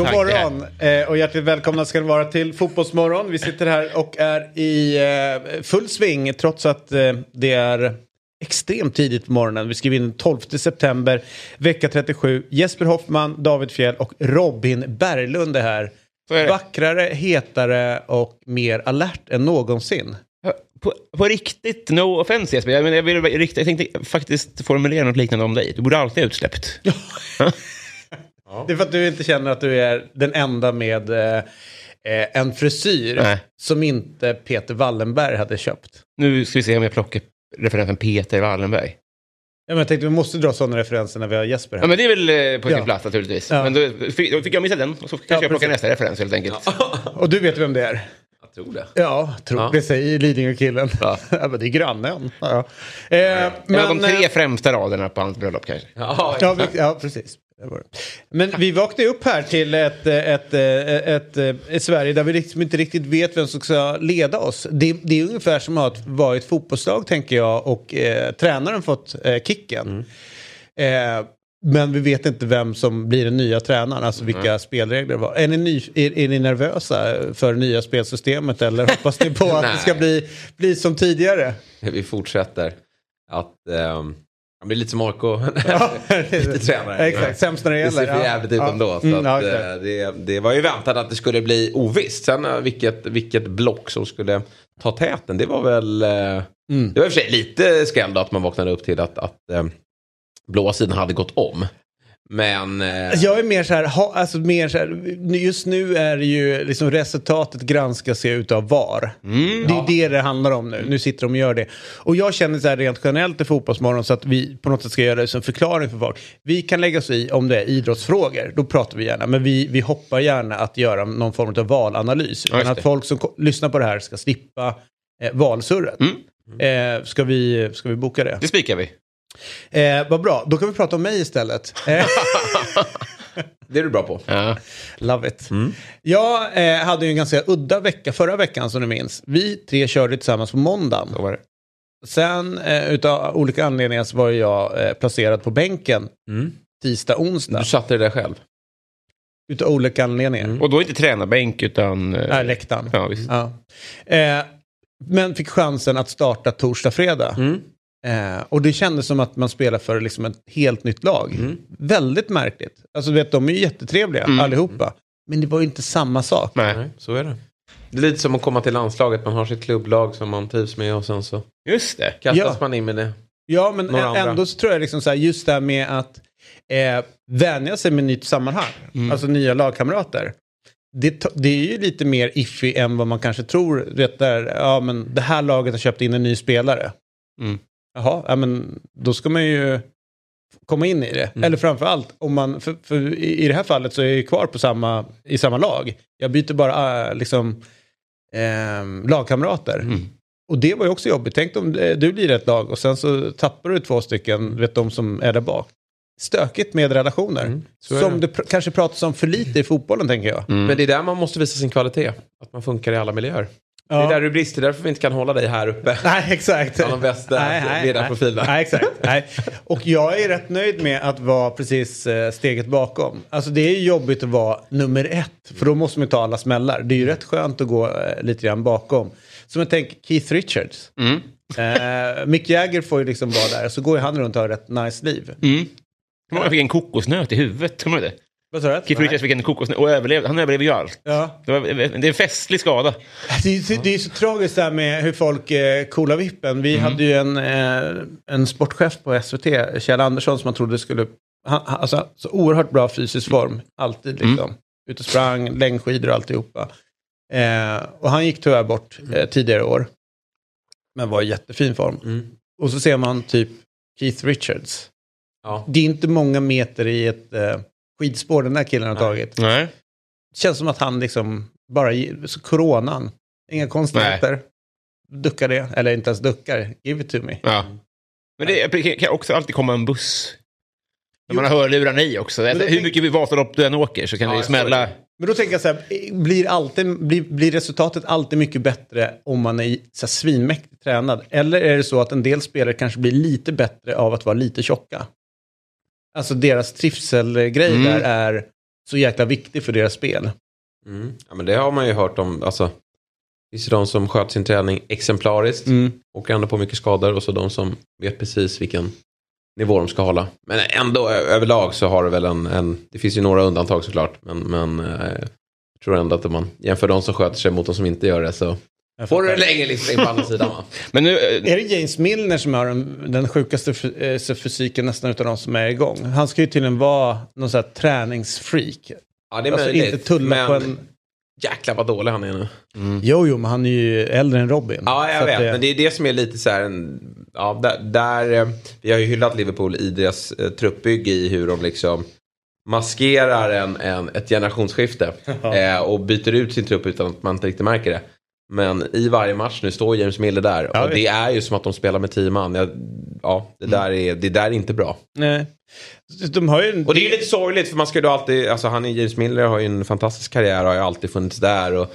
God morgon eh, och hjärtligt välkomna ska det vara till Fotbollsmorgon. Vi sitter här och är i eh, full sving trots att eh, det är extremt tidigt på morgonen. Vi skriver in den 12 september, vecka 37. Jesper Hoffman, David Fjell och Robin Berglund är här. Är. Vackrare, hetare och mer alert än någonsin. På, på riktigt, no offense Jesper, jag, men jag, vill, jag tänkte faktiskt formulera något liknande om dig. Du borde alltid ha utsläppt. Det är för att du inte känner att du är den enda med eh, eh, en frisyr Nej. som inte Peter Wallenberg hade köpt. Nu ska vi se om jag plockar referensen Peter Wallenberg. Ja, men jag tänkte vi måste dra sådana referenser när vi har Jesper här. Ja, men det är väl eh, på sin Ja. plats naturligtvis. Ja. Men då fick, då fick jag missa den och så kanske jag plockar nästa referens helt enkelt. Och du vet vem det är? Jag tror det. Ja, tror Ja. det säger Lidingö-killen. Ja. Ja. men det är grannen. Ja. Eh, Men, men, de tre eh, främsta raderna på hans bröllop kanske. Ja, ja, ja, precis. Det det. Men vi vaknade upp här till ett, eh, ett, ett, ett, ett, ett Sverige där vi liksom inte riktigt vet vem som ska leda oss. Det, det är ungefär som att vara ett fotbollslag tänker jag och eh, tränaren fått eh, kicken. Eh, men vi vet inte vem som blir den nya tränaren, alltså vilka spelregler det var. Är ni, ny, är, är ni nervösa för nya spelsystemet eller hoppas ni på att det ska bli, bli som tidigare? vi fortsätter. Att, ehm, han blir lite som AIK. Ja, lite tränare. Exakt, sämst när det Det gäller. ser för Ja. jävligt ut Ja. ändå. Så Mm, ja, att, exakt. eh, det, det var ju väntat att det skulle bli ovisst. Sen eh, vilket, vilket block som skulle ta täten, det var väl... eh, Mm. Det var i och för sig lite skräll att man vaknade upp till att, att blåa sidan hade gått om. Men... eh, Jag är mer så här, ha, alltså mer så här, just nu är det ju liksom resultatet granskas ju utav VAR. Mm. Det är det det handlar om nu. Nu sitter de och gör det. Och jag känner så här rent generellt i Fotbollsmorgon så att vi på något sätt ska göra det som förklaring för folk. Vi kan lägga oss i om det är idrottsfrågor, då pratar vi gärna. Men vi, vi hoppar gärna att göra någon form av valanalys. Ja, Utan att folk som lyssnar på det här ska slippa eh, valsurret. Eh, ska, vi, ska vi boka det? Det spikar vi. Eh, vad bra, då kan vi prata om mig istället. Eh, Det är du bra på. Ja. Love it. Jag eh, hade ju en ganska udda vecka förra veckan som ni minns. Vi tre körde tillsammans på måndagen. Så var det. Sen eh, utav olika anledningar så var jag eh, placerad på bänken Mm. tisdag, onsdag. Du satte det där själv. Utav olika anledningar. Och då inte tränarbänk utan... eh, Nej, läktaren. Ja, visst. Ja. Eh, men fick chansen att starta torsdag, fredag. Eh, och det kändes som att man spelar för liksom ett helt nytt lag. Mm. Väldigt märkligt. Alltså du vet, de är ju jättetrevliga Mm. allihopa. Men det var ju inte samma sak. Nej. Så är det. Det är lite som att komma till landslaget. Man har sitt klubblag som man trivs med och sen så Just det. kastas Ja. man in med det. Ja, men Några andra. ändå så tror jag liksom så här, just det här med att eh, vänja sig med nytt sammanhang, Mm. alltså nya lagkamrater. Det, det är ju lite mer iffy än vad man kanske tror. Vet där, ja, men det här laget har köpt in en ny spelare. Mm. Jaha, ja, men då ska man ju komma in i det. Mm. Eller framför allt, om man, för, för i i det här fallet så är jag kvar på samma, i samma lag. Jag byter bara äh, liksom, ehm, lagkamrater. Mm. Och det var ju också jobbigt. Tänk om eh, du blir ett lag och sen så tappar du två stycken, du vet de som är där bak. Stökigt med relationer. Mm, som det. det pr- kanske pratas om för lite i fotbollen tänker jag. Mm. Men det är där man måste visa sin kvalitet. Att man funkar i alla miljöer. Det Ja. är där du brister. Därför vi inte kan hålla dig här uppe. Nej, exakt. Bland de bästa ledarprofilerna. Nej, exakt. Nej. Och jag är rätt nöjd med att vara precis eh, steget bakom. Alltså det är ju jobbigt att vara nummer ett. För då måste man ju ta alla smällar. Det är ju rätt skönt att gå eh, lite grann bakom. Som jag tänker Keith Richards. Mm. Eh, Mick Jagger får ju liksom vara där. Så går ju han runt och har ett nice liv. Mm. Jag fick en kokosnöt i huvudet, kommer du det? Keith Richards fick en kokosnöt och överlevde. Han överlevde ju allt. Ja. Det, var, det är en festlig skada. Det är, så- det är så tragiskt det här med hur folk eh, coolar vippen. Vi hade ju en, eh, en sportchef på SVT, Kjell Andersson, som man trodde skulle... Han, alltså, så oerhört bra fysisk form, alltid liksom. Ute och sprang, längdskidor och alltihopa. Eh, och han gick tyvärr bort eh, tidigare år. Men var i jättefin form. Mm. Och så ser man typ Keith Richards. Ja. Det är inte många meter i ett eh, skidspår den där killen har tagit. Nej. Känns som att han liksom bara, så coronan, inga konstigheter. Duckar det, eller inte ens duckar, give it to me. Ja. Men det kan också alltid komma en buss. När man har hörlurarna i också. då Hur tänk- mycket vi Vasalopp du än åker så kan Ja, det ju smälla. Men då tänker jag så här, blir, alltid, blir, blir resultatet alltid mycket bättre om man är så här, svinmäktigt tränad? Eller är det så att en del spelare kanske blir lite bättre av att vara lite tjocka? Alltså deras trivselgrej Mm. där är så jäkla viktig för deras spel. Mm. Ja, men det har man ju hört om. Alltså, det finns ju de som sköter sin träning exemplariskt. Mm. Åker ändå på mycket skador. Och så de som vet precis vilken nivå de ska hålla. Men ändå överlag så har det väl en, en det finns ju några undantag såklart. Men, men eh, jag tror ändå att om man jämför de som sköter sig mot de som inte gör det så får du en längre in på andra sidan va? Men nu, eh, Är det James Milner som har den, den sjukaste eh, fysiken nästan utav de som är igång? Han ska ju tydligen vara någon sån här träningsfreak. Ja det är Alltså möjligt. inte tulla men på en... jäklar vad dålig han är nu. Jo, jo, men han är ju äldre än Robin. Ja, jag vet. det- Men det är det som är lite så här... En, ja, där, där, eh, vi har ju hyllat Liverpool i deras eh, truppbygge i hur de liksom maskerar en, en, ett generationsskifte. eh, och byter ut sin trupp utan att man inte riktigt märker det. Men i varje match nu står James Miller där. Ja, och det visst. är ju som att de spelar med tio man. Jag, ja, det där, är, det där är inte bra. Nej. De har ju en... Och det är ju lite sorgligt för man ska ju då alltid, alltså han är James Miller har ju en fantastisk karriär och har ju alltid funnits där. Och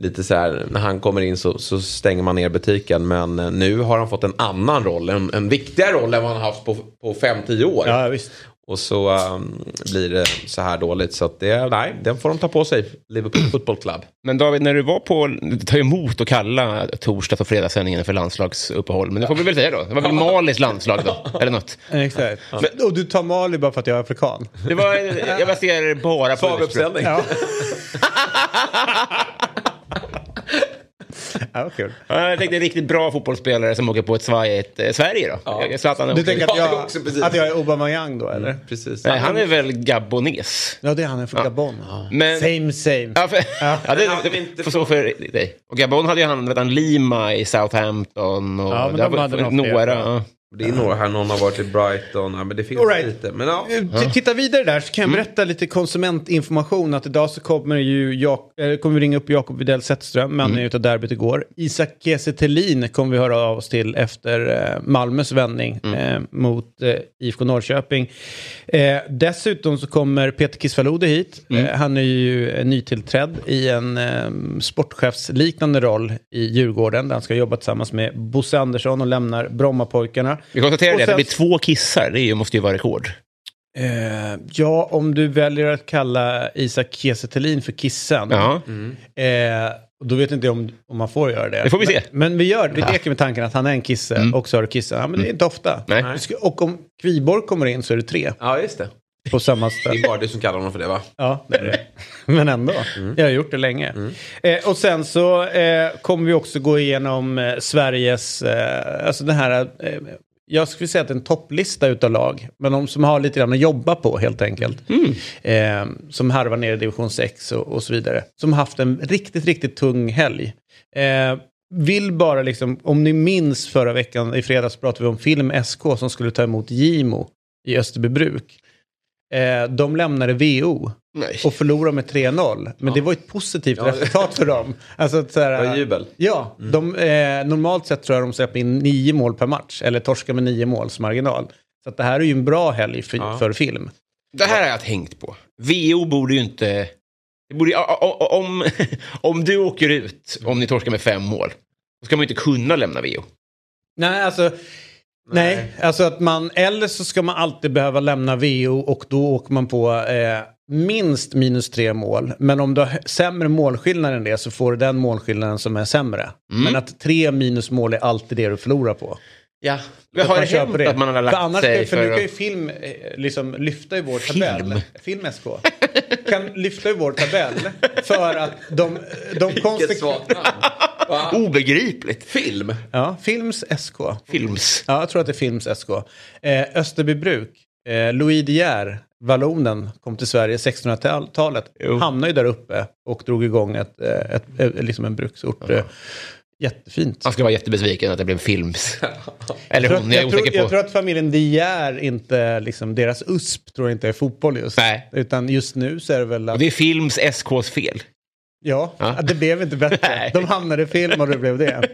lite så här, när han kommer in så, så stänger man ner butiken. Men eh, nu har han fått en annan roll, en, en viktigare roll än vad han har haft på, på 5-10 år. Ja, visst. Och så um, blir det så här dåligt. Så att det, nej, den får de ta på sig, Liverpool Football Club. men David, när du var på, ta emot och kalla torsdags och fredagssändningen för landslagsuppehåll. Men det får vi väl säga då. Det var väl Malis landslag då? Eller något. Exakt. Men, och du tar Mali bara för att jag är afrikan? Det var, jag baserar bara på Svag ursprung. uppställning. Ja. ja, kul. Ja, jag tänkte riktigt bra fotbollsspelare som åker på ett svajigt eh, Sverige då. Ja. Zlatan Du åker- tänker att Ja, det jag, också precis. att jag är Aubameyang då, eller? Precis. Nej, han är väl gabones. Ja, det är han. är från Gabon. Men- Same, same. Ja, för, ja. Ja. det, det inte får stå för dig. Och Gabon hade ju han, vet han Lima i Southampton. Och Ja, men det de hade några. Ja. Det är några här, någon har varit i Brighton. Ja, men det finns right. lite. Men ja. Eh, t- Titta vidare där så kan jag berätta lite konsumentinformation. Att idag så kommer, ju Jak- eh, kommer vi ringa upp Jakob Widell Zetterström med anledning av derbyt igår. Isak Kiese Thelin kommer vi höra av oss till efter eh, Malmös vändning eh, mot eh, IFK Norrköping. Eh, dessutom så kommer Peter Kisvalode hit. Eh, han är ju nytillträdd i en eh, sportchefsliknande roll i Djurgården där han ska jobba tillsammans med Bosse Andersson och lämnar Brommapojkarna. Vi konstaterar det, att det sen- blir två kissar. Det är ju, måste ju vara rekord. Eh, ja, om du väljer att kalla Isak Kiese för Kissen. Ja. Eh, och då vet inte om, om man får göra det. Det får vi se. Men, men vi gör, vi leker med tanken att han är en kisse och Sören Kisse. Ja, men det är inte ofta. Nej. Och om Kviborg kommer in så är det tre ja, just det. på samma Det ställe. är bara du som kallar honom för det va? Ja, det är det. Men ändå. Jag har gjort det länge. Eh, och sen så eh, kommer vi också gå igenom eh, Sveriges, eh, alltså den här, eh, jag skulle säga att det är en topplista utav lag. Men de som har lite grann att jobba på helt enkelt. Eh, som harvar ner i division 6 och, och så vidare. Som haft en riktigt, riktigt tung helg. Eh, vill bara liksom, om ni minns förra veckan, i fredags pratade vi om Film SK som skulle ta emot Gimo i Österbybruk. Eh, de lämnade VO Nej. och förlorade med 3-0. Men det var ett positivt resultat för dem. Alltså, så här, Det var jubel. Ja, de, eh, normalt sett tror jag de släpper in nio mål per match. Eller torskar med nio måls marginal. Så att det här är ju en bra helg för, Ja. för film. Det här har jag tänkt på. VO borde ju inte... Det borde, om, om du åker ut, om ni torskar med fem mål, då ska man ju inte kunna lämna VO. Nej, alltså... Nej. alltså att man, eller så ska man alltid behöva lämna VO och då åker man på eh, minst minus tre mål. Men om du har sämre målskillnad än det så får du den målskillnaden som är sämre. Men att tre minus mål är alltid det du förlorar på. Ja. Att har det hänt det. att man har lagt för annars sig för, för... nu kan ju film eh, liksom lyfta i vår Film? tabell. Film SK. kan lyfta i vår tabell för att de, de Vilket Obegripligt. Film. Ja, Films SK. Films. Ja, jag tror att det är Films SK. Eh, Österbybruk. Eh, Louis De Geer, vallonen, kom till Sverige 1600-talet. Jo. Hamnade ju där uppe och drog igång ett, eh, ett, ett, liksom en bruksort. eh, Jättefint. Han skulle vara jättebesviken att det blev films. Eller Jag hon, tror, jag är jag, tror, osäker jag på. tror att familjen De Geer inte, liksom, deras USP tror jag inte är fotboll just. Nej. Utan just nu så är det väl Och att, det är films SKs fel. Ja, Ja. det blev inte bättre. Nej. De hamnade i film och det blev det.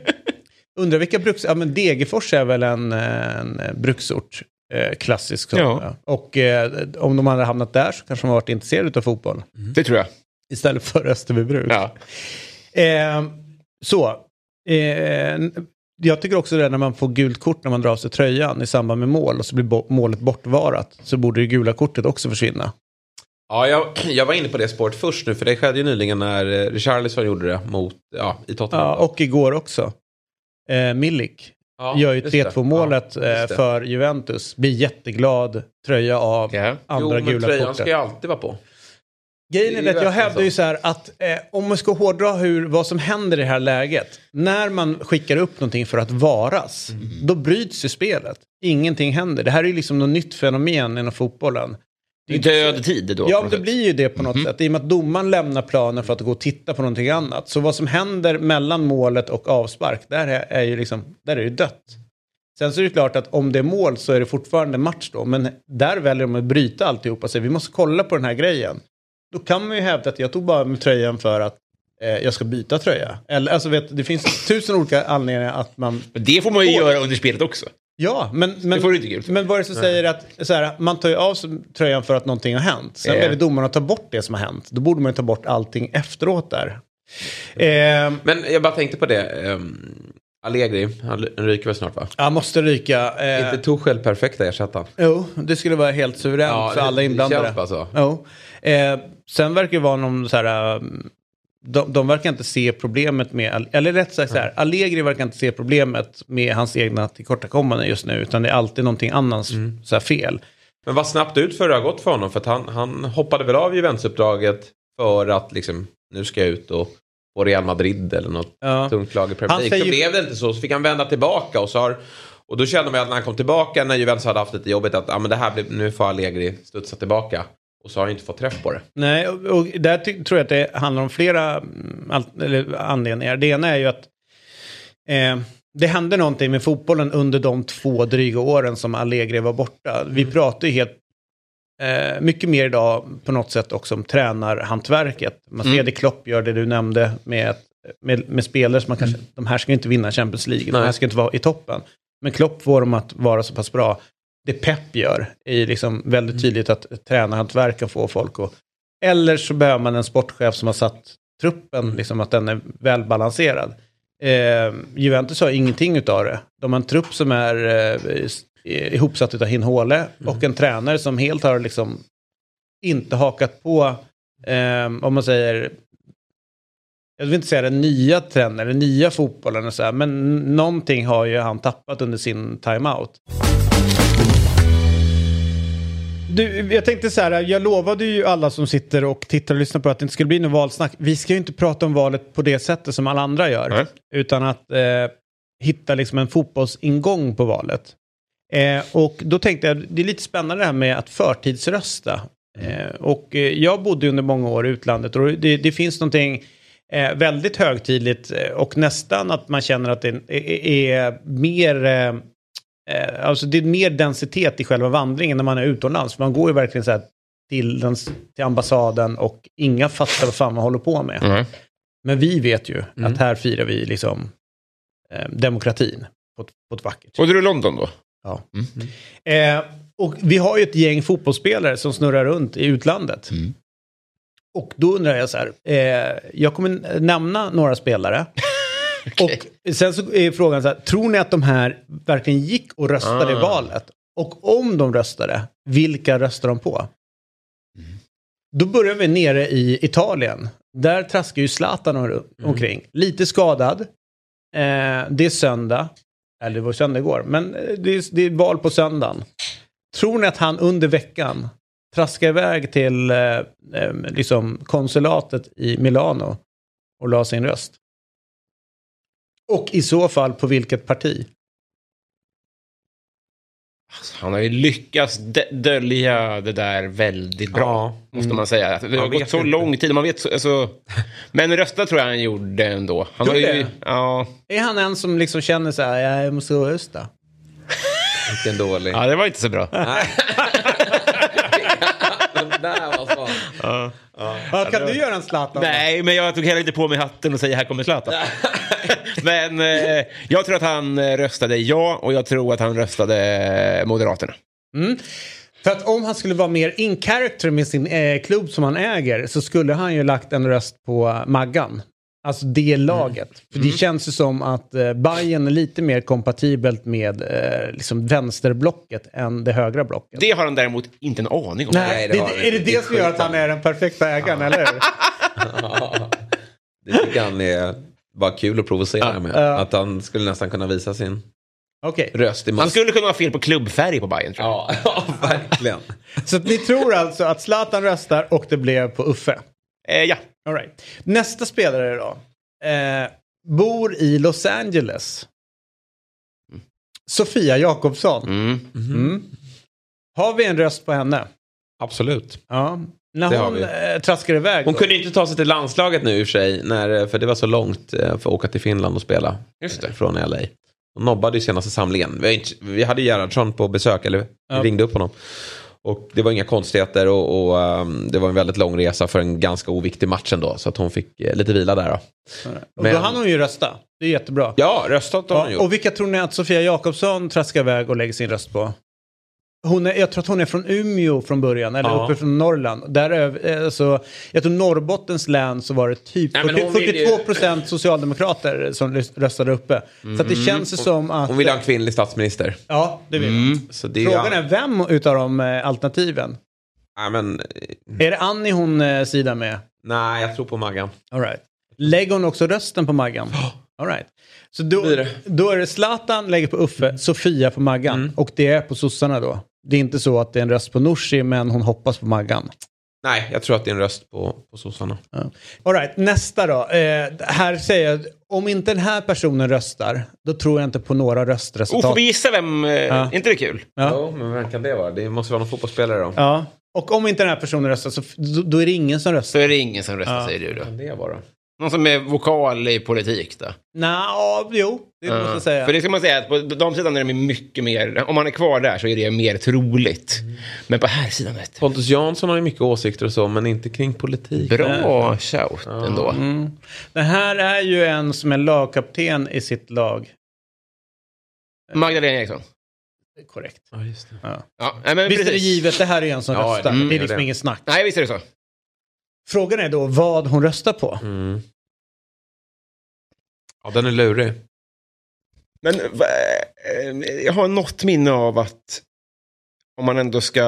Undrar vilka bruks... Ja men Degerfors är väl en, en bruksort. Eh, klassisk sån. Ja. Och eh, om de hade hamnat där så kanske de varit intresserade av fotboll. Det tror jag. Istället för Österbybruk. Ja. Eh, så. Eh, jag tycker också det när man får gult kort när man drar av sig tröjan i samband med mål och så blir bo- målet bortvarat. Så borde det gula kortet också försvinna. Ja, jag, jag var inne på det spåret först nu, för det skedde ju nyligen när eh, Richarlison gjorde det mot, ja, i Tottenham. Ja, och igår också. Eh, Milik Ja, gör ju just det. 3-2 målet Ja, eh, för Juventus. Blir jätteglad, tröja av, Ja. andra jo, men gula tröjan kortet. ska ju alltid vara på. Grejen är Det att jag hävdar ju så här att eh, om man ska hårdra hur, vad som händer i det här läget. När man skickar upp någonting för att varas, Mm. då bryts ju spelet. Ingenting händer. Det här är ju liksom något nytt fenomen inom fotbollen. Det är så- Död tid då. Ja, det sätt. blir ju det på något sätt. I och med att domaren lämnar planen för att gå och titta på någonting annat. Så vad som händer mellan målet och avspark, där är, är ju liksom, där är det dött. Sen så är det klart att om det är mål så är det fortfarande match då. Men där väljer de att bryta alltihopa och säga vi måste kolla på den här grejen. Då kan man ju hävda att jag tog bara med tröjan för att eh, jag ska byta tröja. Eller, alltså vet, det finns tusen olika anledningar att man... Men det får man ju Får- göra under spelet också. Ja, men, men, men vad är det som säger att så här, man tar ju av sig tröjan för att någonting har hänt. Sen väljer domaren att ta bort det som har hänt. Då borde man ju ta bort allting efteråt där. Eh, Men jag bara tänkte på det. Um, Allegri, han ryker väl snart va? jag måste ryka. Eh, Inte Tuchel perfekta ersättaren? Jo, det skulle vara helt suveränt för alla inblandade. Det känns bara så. Jo. Eh, sen verkar det vara någon så här... um, De, de verkar inte se problemet med, eller rätt sagt så här, Allegri verkar inte se problemet med hans egna tillkortakommanden just nu, utan det är alltid någonting annat Mm. så här fel. Men vad snabbt ut för det har gått för honom. För att han, han hoppade väl av Juventus-uppdraget för att liksom, nu ska jag ut och på Real Madrid eller något Ja. tungt lag i Premier League. Så säger- blev det inte så. Så fick han vända tillbaka och så har och då kände man att när han kom tillbaka när Juventus hade haft lite jobbigt att ah, men det här blir, nu får Allegri studsa tillbaka. Och så har han inte fått träff på det. Nej, och, och där tror jag att det handlar om flera mm, eller anledningar. Det ena är ju att eh, det hände någonting med fotbollen under de två dryga åren som Allegri var borta. Vi pratar ju helt eh, mycket mer idag på något sätt också om tränarhantverket. Man ser det Klopp gör det du nämnde med, med, med spelare som man kanske, de här ska inte vinna Champions League, de Nej. här ska inte vara i toppen. Men Klopp får dem att vara så pass bra. Det Pep gör är liksom väldigt tydligt att tränarhantverk kan få folk att... Eller så behöver man en sportchef som har satt truppen, liksom att den är välbalanserad. Eh, Juventus har ingenting utav det. De har en trupp som är eh, eh, ihopsatt utav Hinhåle och en tränare som helt har liksom inte hakat på, eh, om man säger, jag vill inte säga den nya trenden, eller nya fotbollen, och så här, men någonting har ju han tappat under sin timeout. Du, jag tänkte så här, jag lovade ju alla som sitter och tittar och lyssnar på att det inte skulle bli något valsnack. Vi ska ju inte prata om valet på det sättet som alla andra gör. Nej. Utan att eh, hitta liksom en fotbollsingång på valet. Eh, och då tänkte jag, det är lite spännande det här med att förtidsrösta. Eh, och eh, jag bodde under många år i utlandet och det, det finns någonting eh, väldigt högtidligt eh, och nästan att man känner att det är, är, är mer eh, alltså det är mer densitet i själva vandringen när man är utomlands. Man går ju verkligen så här till, den, till ambassaden och inga fattar vad fan man håller på med. Mm. Men vi vet ju Mm. att här firar vi liksom eh, demokratin på ett, på ett vackert sätt. Och du i London då? Ja. Mm. Eh, och vi har ju ett gäng fotbollsspelare som snurrar runt i utlandet. Mm. Och då undrar jag så här, eh, jag kommer nämna några spelare. Och sen så är frågan så här, tror ni att de här verkligen gick och röstade i Ah. valet? Och om de röstade, vilka röstar de på? Då börjar vi nere i Italien. Där traskar ju Zlatan om- omkring. Lite skadad. Eh, det är söndag. Eller det var söndag igår. Men eh, det är, det är val på söndagen. Tror ni att han under veckan traskar iväg till eh, eh, liksom konsulatet i Milano och la sin röst? Och i så fall på vilket parti? Han har ju lyckats dölja det där väldigt bra. Ja. Måste man säga. Det har Man gått så inte. lång tid. Man vet så, alltså, men rösta tror jag han gjorde ändå. Han Gjorde ju, det? ja, Är han en som liksom känner så här, jag måste rösta? Vilken dålig. ja, det var inte så bra. Svag. Ja, kan du göra en Zlatan? Nej, men jag tog heller inte på mig hatten och säger här kommer Zlatan. men eh, jag tror att han eh, röstade ja och jag tror att han röstade eh, Moderaterna. Mm. För att om han skulle vara mer in character med sin eh, klubb som han äger så skulle han ju lagt en röst på Maggan. Alltså det laget. För det känns ju som att eh, Bayern är lite mer kompatibelt med eh, liksom vänsterblocket än det högra blocket. Det har han däremot inte en aning om. Nej, det det, är det det som gör att han är den perfekta ägaren, eller hur? Det tycker han är bara kul att provocera med. Ja. Att han skulle nästan kunna visa sin Okej, röst i Han skulle kunna ha fel på klubbfärg på Bayern tror jag. Ja, ja, verkligen. så att ni tror alltså att Zlatan röstar och det blev på Uffe? Eh, ja. All right. Nästa spelare då. Eh, bor i Los Angeles. Sofia Jakobsson. Mm. Mm. Har vi en röst på henne? Absolut. Ja. När Det hon eh, traskar iväg. Hon då. kunde inte ta sig till landslaget nu i och för sig. När, för det var så långt eh, för att åka till Finland och spela. Just det. eh, Från LA. Hon nobbade ju senaste samlingen. Vi, inte, vi hade Gerhardsson på besök, eller vi Ja. ringde upp honom. Och det var inga konstigheter och, och ehm, det var en väldigt lång resa för en ganska oviktig match ändå. Så att hon fick eh, lite vila där då. Och Men- då hann hon ju rösta. Det är jättebra. Ja, röstat har hon Ja, gjort. och vilka tror ni att Sofia Jakobsson traskar iväg och lägger sin röst på? Hon är, jag tror att hon är från Umeå från början, eller Ja. uppe från Norrland. Där, är- alltså, jag tror Norrbottens län så var det typ Nej, men 40, hon vill ju- 42 procent socialdemokrater som rös- röstade uppe. Så att det känns ju som att... Hon vill ha en kvinnlig statsminister. Ja, det vill hon. Så det Frågan är vem utav de eh, alternativen? Ja, men, eh, Är det Annie hon eh, sidar med? nej, jag tror på Maggan. All right. Lägger hon också rösten på Maggan? All right. Så då, då är det Zlatan lägger på Uffe, Sofia på Maggan. Och det är på sossarna då. Det är inte så att det är en röst på Nooshi men hon hoppas på Maggan. Nej, jag tror att det är en röst på, på sossarna. Ja. All right, nästa då. Eh, här säger jag, om inte den här personen röstar, då tror jag inte på några Oh, röstresultat. får vi gissa vem? Eh, Ja. inte det kul? Ja. Jo, men vem kan det vara? Det måste vara någon fotbollsspelare då. Ja. Och om inte den här personen röstar, så då, då är det ingen som Så röstar. är det ingen som röstar Ja. säger du då. Kan det vara? Någon som är vokal i politik då? Nja, jo, det måste jag säga. För det ska man säga att på de sidan är det mycket mer, om man är kvar där så är det mer troligt. Men på här sidan vet du. Pontus Jansson har ju mycket åsikter och så, men inte kring politik. Bra shout ändå. Mm. Det här är ju en som är lagkapten i sitt lag. Magdalena Eriksson. Korrekt. Ja, just det. Ja. Ja, nej, men Visst är det precis. givet, det här är en som Ja, röstar. mm, det är det är liksom det. inget snack. Nej, visst är det så. Frågan är då vad hon röstar på. Mm. Ja, den är lurig. Men eh, jag har något minne av att om man ändå ska,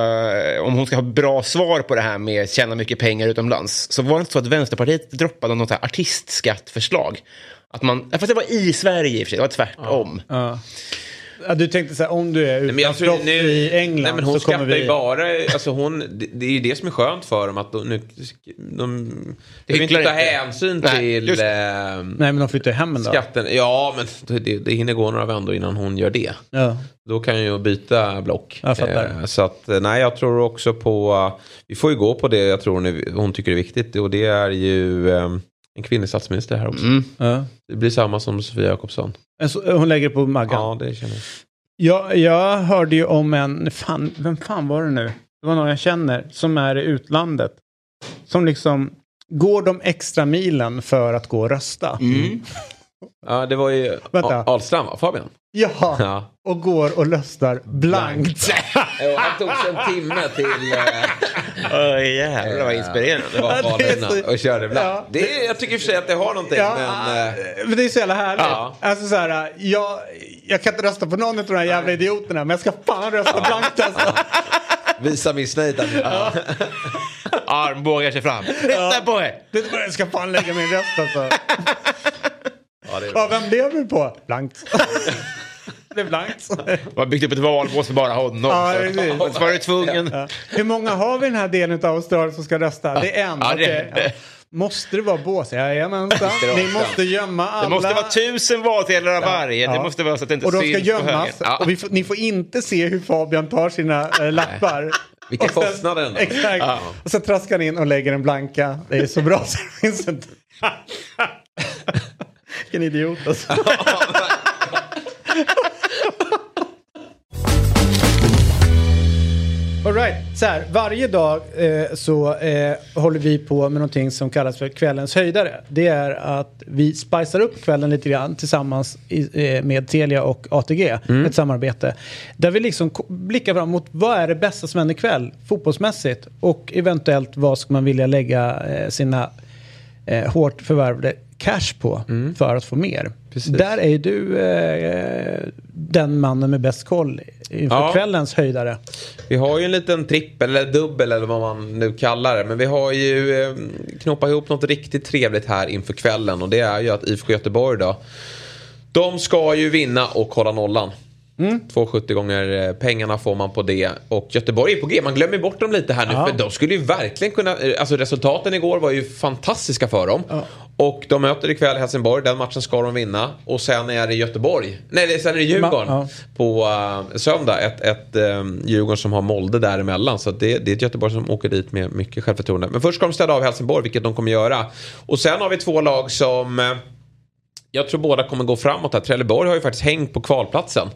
om hon ska ha bra svar på det här med att tjäna mycket pengar utomlands, så var det inte så att Vänsterpartiet droppade något här artistskattförslag? Att man, fast det var i Sverige i och för sig, det var tvärtom. Ja. Ja, du tänkte så här, om du är utlandsproffs nu- i England Nej, men hon så kommer skattar vi... ju bara, alltså hon, det, det är ju det som är skönt för dem att de, nu, de behöver inte hycklar ta inte. hänsyn Nej, till just eh, Nej, men de flyttar hem dag. skatten. Ja, men det, det hinner gå några vändor innan hon gör det. Ja. Då kan jag ju byta block. Jag. Eh, så att, eh, nej, jag tror också på, eh, vi får ju gå på det jag tror hon, är, hon tycker är viktigt. Och det är ju eh, en kvinnlig statsminister här också. Mm. Ja. Det blir samma som Sofia Jakobsson. Så- Hon lägger på Maggan. Ja, det känner jag. Jag, jag hörde ju om en, fan, vem fan var det nu? Det var någon jag känner som är i utlandet. Som liksom går de extra milen för att gå och rösta. Mm. Ja, det var ju Vänta. Ahlstrand, va? Fabian? Ja, Ja. och går och röstar blankt. Jo, han tog sig en timme till eh, Åh, jävlar vad inspirerande. Ja, det är Valhöjden så- och körde ibland. Ja. Det är, jag tycker i och för sig att det har någonting. Ja, men, eh, men det är så jävla härligt. Ja. Alltså så här, jag, jag kan inte rösta på någon av de här jävla idioterna, men jag ska fan rösta blankt alltså. visa missnöjd nu. Armbågar sig fram. Rätta på er! Bara, jag ska fan lägga min röst alltså. Ja, det är Ja, vem blev du på? Blankt. Det är blankt. Man har byggt upp ett valbås för bara honom. Ja, så. så var du tvungen. Ja. Hur många har vi i den här delen av Australien som ska rösta? Det är en. Ja, det-. Ja. Måste det vara bås? Jajamensan. Ni måste gömma alla. Det måste vara tusen valsedlar av varje. Ja. Det måste vara så att det inte Och de ska gömmas. Ja. Och vi får, ni får inte se hur Fabian tar sina äh, lappar. Vilka kostnader ändå. Exakt. Och så traskar han in och lägger en blanka. Det är så bra så det finns inte. Vilken idiot alltså. All right. Så här, varje dag eh, så eh, håller vi på med någonting som kallas för kvällens höjdare. Det är att vi spicar upp kvällen lite grann tillsammans i, eh, med Telia och ATG. Ett samarbete. Där vi liksom blickar fram mot vad är det bästa som händer ikväll fotbollsmässigt. Och eventuellt vad ska man vilja lägga eh, sina eh, hårt förvärvade cash på för att få mer. Precis. Där är ju du eh, den mannen med bäst koll inför Ja. kvällens höjdare. Vi har ju en liten trippel eller dubbel eller vad man nu kallar det. Men vi har ju eh, knoppat ihop något riktigt trevligt här inför kvällen. Och det är ju att IFK Göteborg då. De ska ju vinna och hålla nollan. 2,70 gånger eh, pengarna får man på det. Och Göteborg är på G. Man glömmer bort dem lite här nu. Ja. För de skulle ju verkligen kunna... eh, Alltså resultaten igår var ju fantastiska för dem. Och de möter ikväll Helsingborg. Den matchen ska de vinna. Och sen är det Göteborg. Nej, sen är det Djurgården. Ma- På uh, söndag. Ett, ett um, Djurgården som har Molde däremellan. Så det, det är ett Göteborg som åker dit med mycket självförtroende. Men först ska de städa av Helsingborg, vilket de kommer göra. Och sen har vi två lag som... jag tror båda kommer gå framåt här. Trelleborg har ju faktiskt hängt på kvalplatsen.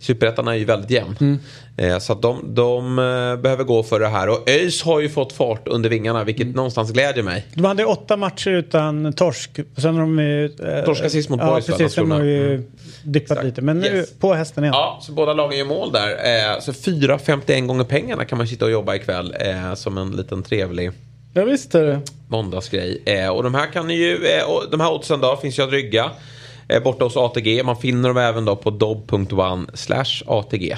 Superettan är ju väldigt jämn. Eh, så att de, de eh, behöver gå för det här. Och ÖIS har ju fått fart under vingarna, vilket någonstans glädjer mig. De hade åtta matcher utan torsk. Sen har de ju... Eh, Torskade sist mot ja, Boys, va, precis. Sen har de ju Landskrona. dippat Exakt. lite. Men nu Yes. på hästen igen. Ja, så båda lagen gör mål där. Eh, så 4,51 gånger pengarna kan man sitta och jobba ikväll eh, som en liten trevlig Ja, visst är det. måndagsgrej. Eh, och de här kan ni ju, eh, och de här oddsen då finns ju att rygga. Eh, borta hos ATG. Man finner dem även då på dob.one ATG.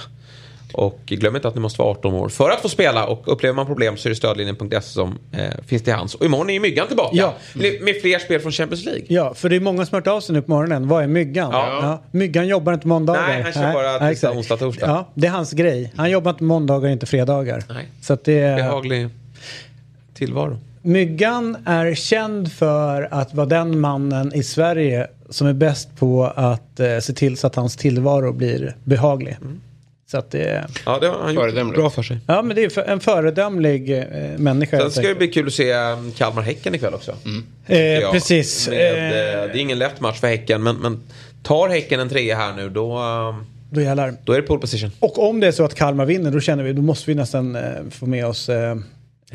Och glöm inte att ni måste vara 18 år för att få spela. Och upplever man problem så är det stödlinjen.se som eh, finns till hands. Och imorgon är ju Myggan tillbaka. Ja. Med, med fler spel från Champions League. Ja, för det är många som har hört av sig nu på morgonen. Vad är Myggan? Ja. Myggan jobbar inte måndagar. Nej, han kör bara tisdag, onsdag, torsdag. Ja, det är hans grej. Han jobbar inte måndagar, inte fredagar. Nej. Så att det är... Behaglig tillvaro. Myggan är känd för att vara den mannen i Sverige som är bäst på att eh, se till så att hans tillvaro blir behaglig. Mm. Så att det är... Ja, det har han gjort bra för sig. Ja, men det är för- en föredömlig eh, människa. Sen ska det bli kul att se um, Kalmar-Häcken ikväll också. Eh, Ja, precis. Med, Eh, eh, det är ingen lätt match för Häcken, men, men tar Häcken en trea här nu då, um, då jävlar. då är det pole position. Och om det är så att Kalmar vinner då känner vi, då måste vi nästan eh, få med oss eh,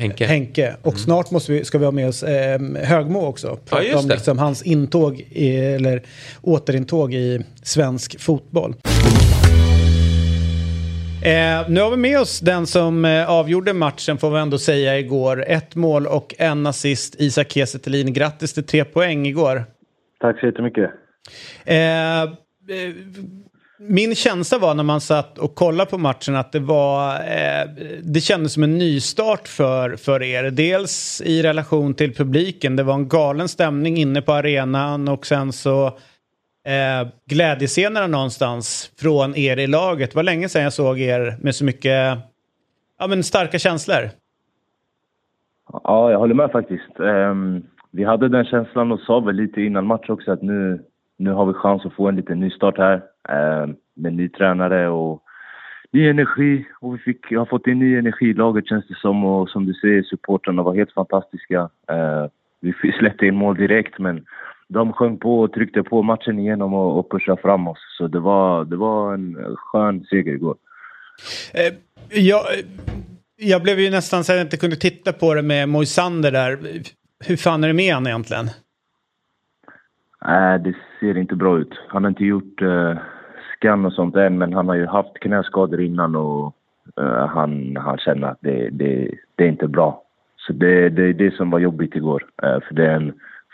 Henke. Henke. Och snart måste vi, ska vi ha med oss eh, Högmo också. Prata just om det. liksom, hans intåg, i, eller återintåg i svensk fotboll. Eh, nu har vi med oss den som eh, avgjorde matchen får vi ändå säga igår. Ett mål och en assist, Isak Kiese. Grattis till tre poäng igår. Tack så jättemycket. Eh, eh, min känsla var när man satt och kollade på matchen att det var eh, det kändes som en nystart för, för er. Dels i relation till publiken. Det var en galen stämning inne på arenan och sen så eh, glädjescenerna någonstans från er i laget. Det var länge sedan jag såg er med så mycket ja, men starka känslor. Ja, jag håller med faktiskt. Um, vi hade den känslan och sa väl lite innan match också att nu, nu har vi chans att få en liten ny start här ehm, med ny tränare och ny energi. Och vi fick, har fått in ny energi i laget känns det som och som du säger, supportrarna var helt fantastiska. Ehm, vi släppte in mål direkt men de sjöng på och tryckte på matchen igenom och, och pushade fram oss. Så det var, det var en skön seger igår. Eh, jag, jag blev ju nästan så att jag inte kunde titta på det med Moisander där. Hur fan är det med han egentligen? Nej, det ser inte bra ut. Han har inte gjort uh, scan och sånt än, men han har ju haft knäskador innan och eh, han, han känner att det, det, det är inte bra. Så det, är det som var jobbigt igår. Eh, för det är en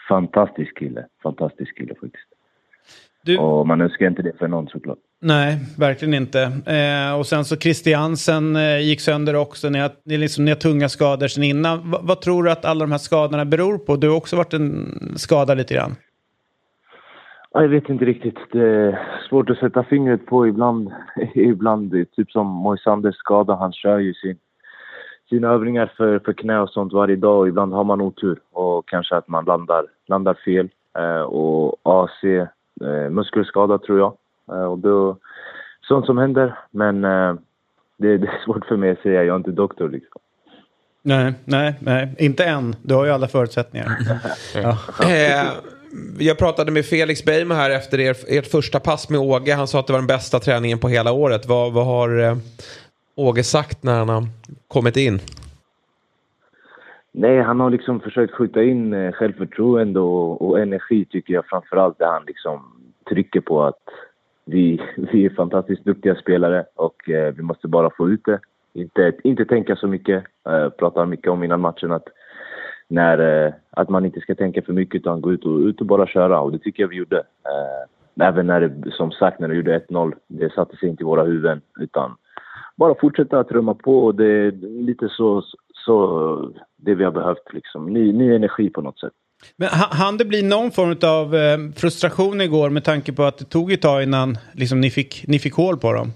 fantastisk kille. Fantastisk kille faktiskt. Du, Och man önskar inte det för någon såklart. Nej, verkligen inte. Eh, och sen så Christiansen eh, gick sönder också. Ni har, ni, liksom, ni har tunga skador sen innan. Va, vad tror du att alla de här skadorna beror på? Du har också varit en skadad lite grann. Ja, Jag vet inte riktigt. Det är svårt att sätta fingret på ibland. ibland typ som Moisanders skada. Han kör ju sin, sina övningar för, för knä och sånt varje dag och ibland har man otur och kanske att man landar, landar fel. Eh, och AC, eh, muskelskada tror jag. Eh, och då, sånt som händer. Men eh, det, det, är svårt för mig att säga, jag är inte doktor liksom. Nej, nej, nej, inte än. Du har ju alla förutsättningar. ja. Jag pratade med Felix Beijmo här efter er, ert första pass med Åge. Han sa att det var den bästa träningen på hela året. Vad, vad har eh, Åge sagt när han har kommit in? Nej, han har liksom försökt skjuta in eh, självförtroende och, och energi tycker jag framförallt där han liksom trycker på att vi, vi är fantastiskt duktiga spelare och eh, vi måste bara få ut det. Inte, inte tänka så mycket. Eh, pratar mycket om innan matchen att, när, eh, att man inte ska tänka för mycket utan gå ut och, ut och bara köra och det tycker jag vi gjorde. Eh, även när det, som sagt, när vi gjorde 1-0, det satte sig inte i våra huvuden utan bara fortsätta att trumma på och det är lite så, så det vi har behövt liksom. Ny, ny energi på något sätt. Men hann det bli någon form av eh, frustration igår med tanke på att det tog ett tag innan liksom, ni, fick, ni fick hål på dem?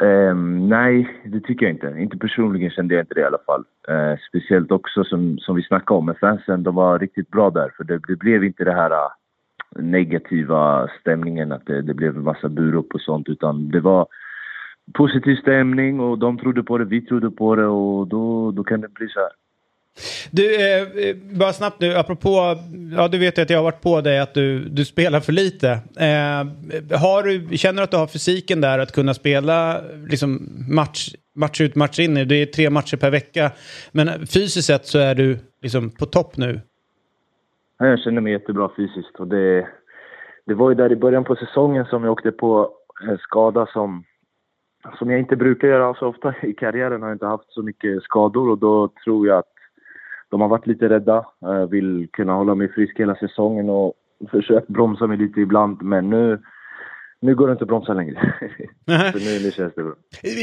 Um, nej, det tycker jag inte. Inte personligen kände jag inte det i alla fall. Uh, speciellt också som, som vi snackade om med fansen, de var riktigt bra där. För det, det blev inte det här uh, negativa stämningen, att det, det blev en massa burop och sånt. Utan det var positiv stämning och de trodde på det, vi trodde på det och då, då kan det bli så här. Du, eh, eh, bara snabbt nu, apropå, ja du vet ju att jag har varit på dig att du, du spelar för lite. Eh, har du, känner du att du har fysiken där att kunna spela liksom match, match ut, match in? Det är tre matcher per vecka. Men fysiskt sett så är du liksom på topp nu. Jag känner mig jättebra fysiskt och det, det var ju där i början på säsongen som jag åkte på en skada som som jag inte brukar göra så ofta i karriären har jag inte haft så mycket skador och då tror jag att de har varit lite rädda, eh, vill kunna hålla mig frisk hela säsongen och försökt bromsa mig lite ibland. Men nu, nu går det inte att bromsa längre. så nu, nu känns det bra.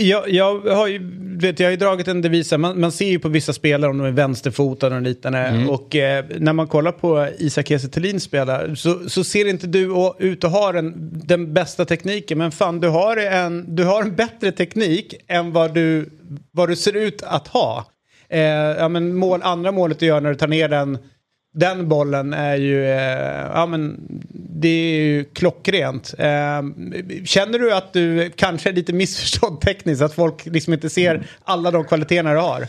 Jag, jag, har ju, vet, jag har ju dragit en devis man, man ser ju på vissa spelare om de är vänsterfotade och liknande. Mm. Och eh, när man kollar på Isak Kiese spelar så, så ser inte du ut att ha den, den bästa tekniken. Men fan, du har en, du har en bättre teknik än vad du, vad du ser ut att ha. Eh, ja, men mål, andra målet du gör när du tar ner den, den bollen är ju, eh, ja, men det är ju klockrent. Eh, känner du att du kanske är lite missförstådd tekniskt, att folk liksom inte ser alla de kvaliteterna du har?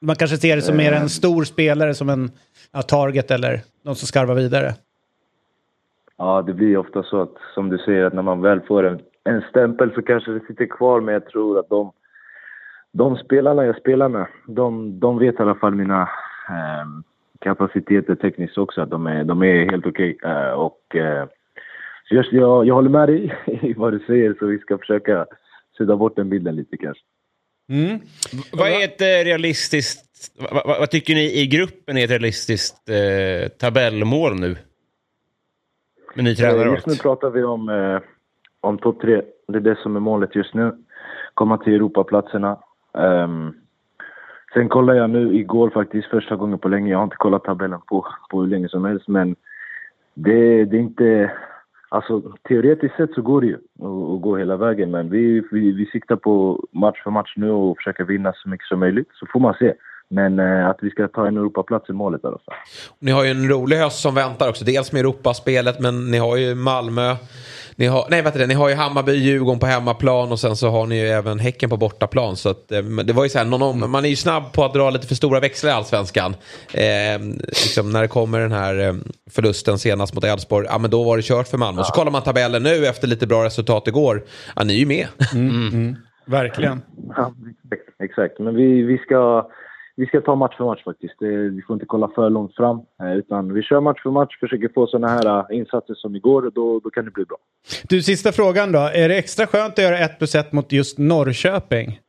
Man kanske ser det som mer en stor spelare, som en ja, target eller någon som skarvar vidare. Ja, det blir ofta så att, som du säger, att när man väl får en, en stämpel så kanske det sitter kvar, men jag tror att de de spelarna jag spelar med, de, de vet i alla fall mina eh, kapaciteter tekniskt också. Att de är, de är helt okej. Okay. Eh, och eh, jag, jag, jag håller med dig i vad du säger, så vi ska försöka sudda bort den bilden lite kanske. Mm. Vad är ett eh, realistiskt... Vad, vad, vad, tycker ni i gruppen är ett realistiskt eh, tabellmål nu? Med ny tränare Just nu pratar vi om, eh, om topp tre. Det är det som är målet just nu. Komma till Europaplatserna. Um, sen kollade jag nu igår faktiskt första gången på länge. Jag har inte kollat tabellen på, på hur länge som helst men det, det är inte... Alltså teoretiskt sett så går det ju att gå hela vägen men vi, vi, vi siktar på match för match nu och försöker vinna så mycket som möjligt så får man se. Men eh, att vi ska ta en Europaplats i målet i alla fall. Ni har ju en rolig höst som väntar också. Dels med Europaspelet men ni har ju Malmö ni har, nej, du, ni har ju Hammarby, Djurgården på hemmaplan och sen så har ni ju även Häcken på bortaplan. Så att, eh, det var ju så här, någon, man är ju snabb på att dra lite för stora växlar i allsvenskan. Eh, liksom när det kommer den här eh, förlusten senast mot Elfsborg, ja men då var det kört för Malmö. Ja. Så kollar man tabellen nu efter lite bra resultat igår, ja ni är ju med. Mm, mm. Verkligen. Ja, exakt, men vi, vi ska vi ska ta match för match faktiskt. Vi får inte kolla för långt fram. Eh, utan vi kör match för match, försöker få sådana här eh, insatser som igår. Då, då kan det bli bra. Du, sista frågan då. Är det extra skönt att göra 1 plus 1 mot just Norrköping?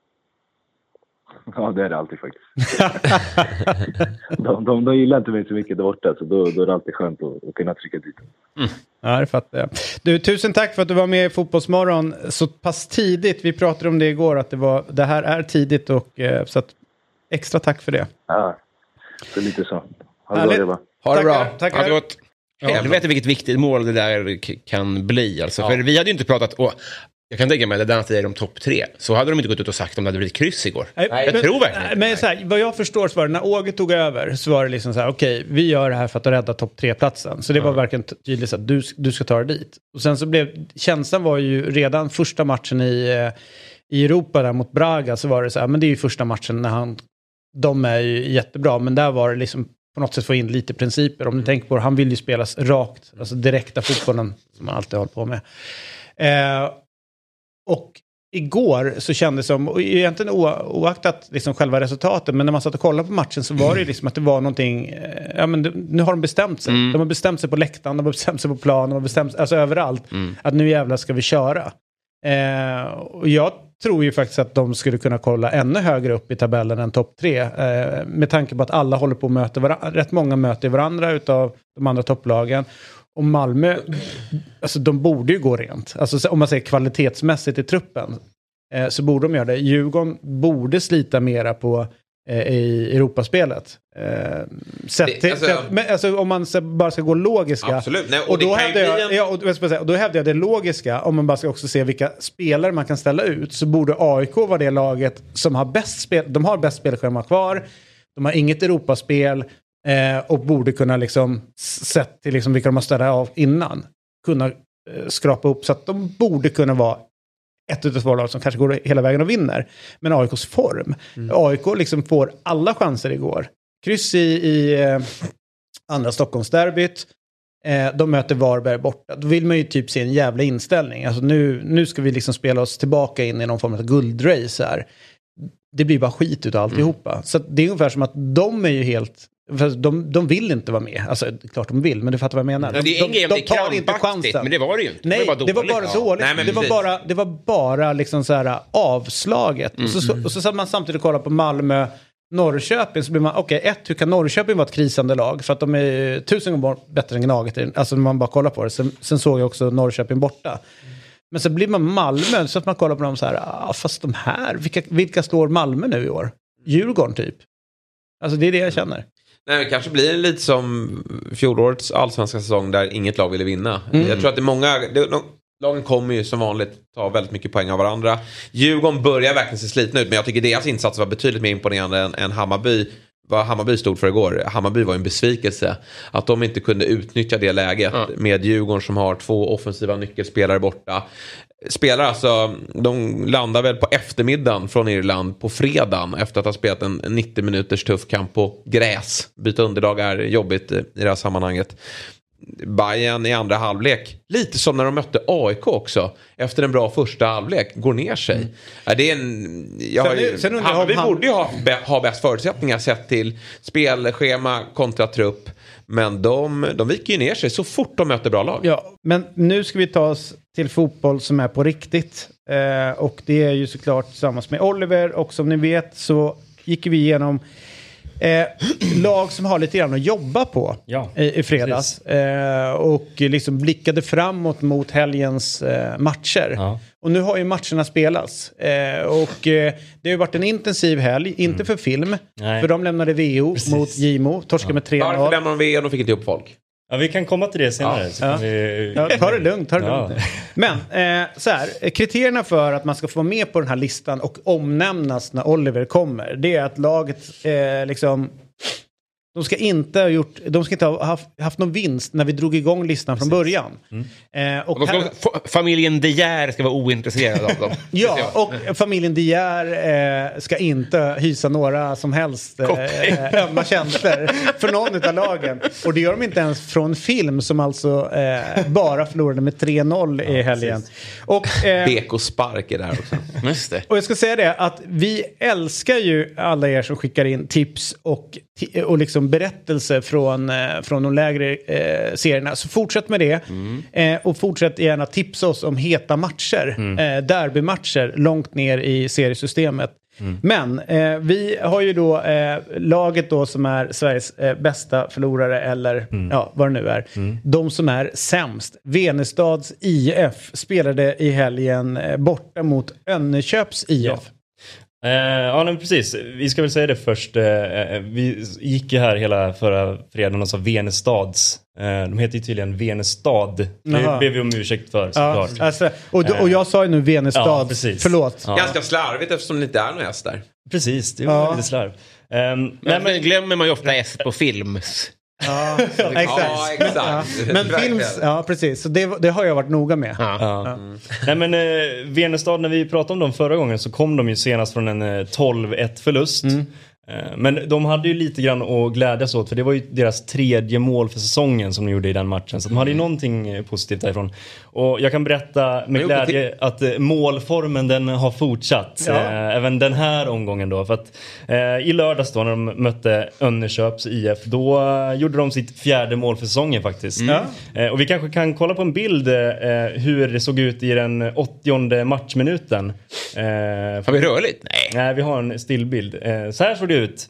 Ja, det är det alltid faktiskt. de, de, de gillar inte mig så mycket där borta, så då, då är det alltid skönt att, att kunna trycka dit mm. Ja, det fattar jag. Du, tusen tack för att du var med i Fotbollsmorgon så pass tidigt. Vi pratade om det igår, att det, var, det här är tidigt. Och, eh, så att Extra tack för det. Ja, det är lite så. Ha det bra. Ha det bra. Tackar. Ha det gott. Helvete vilket viktigt mål det där kan bli. Alltså. Ja. För vi hade ju inte pratat... Och Jag kan tänka mig att Danne säger de topp tre. Så hade de inte gått ut och sagt om det hade blivit kryss igår. Nej, jag men- tror verkligen nej, inte Men det. så här, vad jag förstår så var det när Åge tog över så var det liksom så här, okej, vi gör det här för att rädda topp tre-platsen. Så det var verkligen tydligt så att du, du ska ta dig dit. Och sen så blev, känslan var ju redan första matchen i, eh, i Europa där mot Braga så var det så här, men det är ju första matchen när han, de är ju jättebra, men där var det liksom på något sätt få in lite principer. Om ni tänker på det, han vill ju spela rakt, alltså direkta fotbollen som man alltid hållit på med. Eh, och igår så kändes det som, och egentligen oaktat liksom själva resultatet, men när man satt och kollade på matchen så var det ju liksom att det var någonting, eh, ja men nu har de bestämt sig. De har bestämt sig på läktaren, de har bestämt sig på plan, de har bestämt sig, alltså överallt, att nu jävlar ska vi köra. Eh, och jag tror ju faktiskt att de skulle kunna kolla ännu högre upp i tabellen än topp tre. Eh, med tanke på att alla håller på att möta varandra, rätt många möter varandra utav de andra topplagen. Och Malmö, alltså de borde ju gå rent. Alltså om man säger kvalitetsmässigt i truppen. Eh, så borde de göra det. Djurgården borde slita mera på i Europaspelet. Eh, sett till, alltså- sett- men, alltså, om man bara ska gå logiska. Absolut. Nej, och och, då hävdar jag, en- ja, och, säga, och då hävdar jag det logiska, om man bara ska också se vilka spelare man kan ställa ut, så borde AIK vara det laget som har bäst spel, de har bäst spelschema kvar, de har inget Europaspel eh, och borde kunna liksom, sett till liksom vilka de har ställt av innan, kunna eh, skrapa upp så att de borde kunna vara ett utav två lag som kanske går hela vägen och vinner. Men AIKs form. AIK liksom får alla chanser igår. Kryss i, i eh, andra Stockholmsderbyt. Eh, de möter Varberg borta. Då vill man ju typ se en jävla inställning. Alltså nu, nu ska vi liksom spela oss tillbaka in i någon form av guldrace här. Det blir bara skit utav alltihopa. Så att det är ungefär som att de är ju helt... För de, de vill inte vara med. Alltså klart de vill, men du fattar vad jag menar. Ja, det är de, de, de tar inte chansen. men det var det ju inte. Nej, det var, det var dåligt. bara Ja. dåligt. Nej, men det, var bara, det var bara liksom så här avslaget. Och, så, så, och så satt man samtidigt och kollade på Malmö, Norrköping. Så blir man, okej, ett, hur kan Norrköping vara ett krisande lag? För att de är tusen gånger bättre än Gnaget. Alltså när man bara kollar på det. Sen, sen såg jag också Norrköping borta. Men så blir man Malmö, så att man kollar på dem så här, ah, fast de här, vilka, vilka slår Malmö nu i år? Djurgården typ. Alltså det är det jag känner. Nej, det kanske blir lite som fjolårets allsvenska säsong där inget lag ville vinna. Jag tror att det är många, det, de, lagen kommer ju som vanligt ta väldigt mycket poäng av varandra. Djurgården börjar verkligen se slitna ut men jag tycker deras insats var betydligt mer imponerande än, än Hammarby. Vad Hammarby stod för igår. Hammarby var ju en besvikelse. Att de inte kunde utnyttja det läget med Djurgården som har två offensiva nyckelspelare borta. Spelar alltså, de landar väl på eftermiddagen från Irland på fredagen efter att ha spelat en 90 minuters tuff kamp på gräs. Byta underlag är jobbigt i det här sammanhanget. Bayern i andra halvlek, lite som när de mötte AIK också. Efter en bra första halvlek, går ner sig. Ja, det är en, jag Sen ju, sen om Hammarby han- borde ju ha, ha bäst förutsättningar sett till spelschema kontra trupp. Men de, de viker ju ner sig så fort de möter bra lag. Ja, men nu ska vi ta oss till fotboll som är på riktigt. Eh, och det är ju såklart tillsammans med Oliver. Och som ni vet så gick vi igenom eh, lag som har lite grann att jobba på Ja, i, i fredags. Eh, och liksom blickade framåt mot helgens eh, matcher. Ja. Och nu har ju matcherna spelats. Eh, och eh, det har ju varit en intensiv helg, inte för film. Mm. Nej. För de lämnade VO Precis. mot Gimo, torskade med 3-0. Varför lämnar de VM? De fick inte ihop folk. Ja, vi kan komma till det senare. Ja. Vi... Ja, ta det lugnt, ta det Ja. lugnt. Men eh, så här, kriterierna för att man ska få vara med på den här listan och omnämnas när Oliver kommer, det är att laget eh, liksom de ska inte ha gjort, de ska inte ha haft, haft någon vinst när vi drog igång listan från början. Eh, och Och ska, här, fa- familjen De Geer ska vara ointresserad av dem. ja, och familjen De Geer eh, ska inte hysa några som helst eh, ömma känslor för någon av lagen. Och det gör de inte ens från film som alltså eh, bara förlorade med 3-0 i helgen. Och, eh, BK Spark är där också. Och jag ska säga det att vi älskar ju alla er som skickar in tips och, och liksom berättelser från, eh, från de lägre eh, serierna. Så fortsätt med det. Eh, och fortsätt gärna tipsa oss om heta matcher. Eh, derbymatcher långt ner i seriesystemet. Men eh, vi har ju då eh, laget då som är Sveriges eh, bästa förlorare eller ja, vad det nu är. De som är sämst. Venestads IF spelade i helgen eh, borta mot Önneköps IF. Eh, ja, men precis. Vi ska väl säga det först. Eh, eh, vi gick ju här hela förra fredagen och sa Venestads. Eh, de heter ju tydligen Venestad. Det ber vi om ursäkt för Ja, såklart. alltså, och, och jag sa ju nu Venestad. Ja, precis. Förlåt. Ja. Ganska slarvigt eftersom det inte är någon häst där. Precis, det var Ja. lite slarv. Eh, Men, nej, men, glömmer man ju ofta S på films. Ja, exakt. Ja, exakt. Ja. Men films, ja precis. Så det, det har jag varit noga med. Ja. Ja. Nej men eh, Venestad, när vi pratade om dem förra gången så kom de ju senast från en eh, 12-1 förlust. Eh, Men de hade ju lite grann att glädjas åt för det var ju deras tredje mål för säsongen som de gjorde i den matchen. Så de hade ju någonting eh, positivt därifrån. Och jag kan berätta med glädje att eh, målformen den har fortsatt. Ja. Eh, Även den här omgången då. För att eh, i lördags då när de mötte Önnerköps IF då eh, gjorde de sitt fjärde mål för säsongen faktiskt. Eh, och vi kanske kan kolla på en bild eh, hur det såg ut i den 80 matchminuten. Eh, Har vi rörligt? Nej. Nej, vi har en stillbild. Eh, så här såg det ut.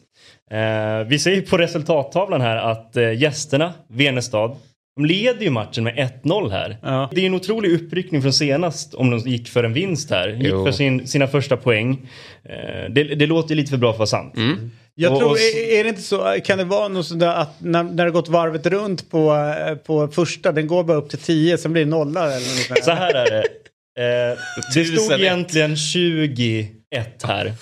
Eh, vi ser ju på resultattavlan här att eh, gästerna, Venestad, de leder ju matchen med 1-0 här. Ja. Det är en otrolig uppryckning från senast om de gick för en vinst här. Gick Jo. för sin, sina första poäng. Eh, det, det låter ju lite för bra för att vara sant. Jag Och- tror, är, är det inte så, kan det vara något sådär att när, när det gått varvet runt på, eh, på första, den går bara upp till 10, sen blir det nollar eller något? Så här är det. Eh, det stod egentligen 20-1 här.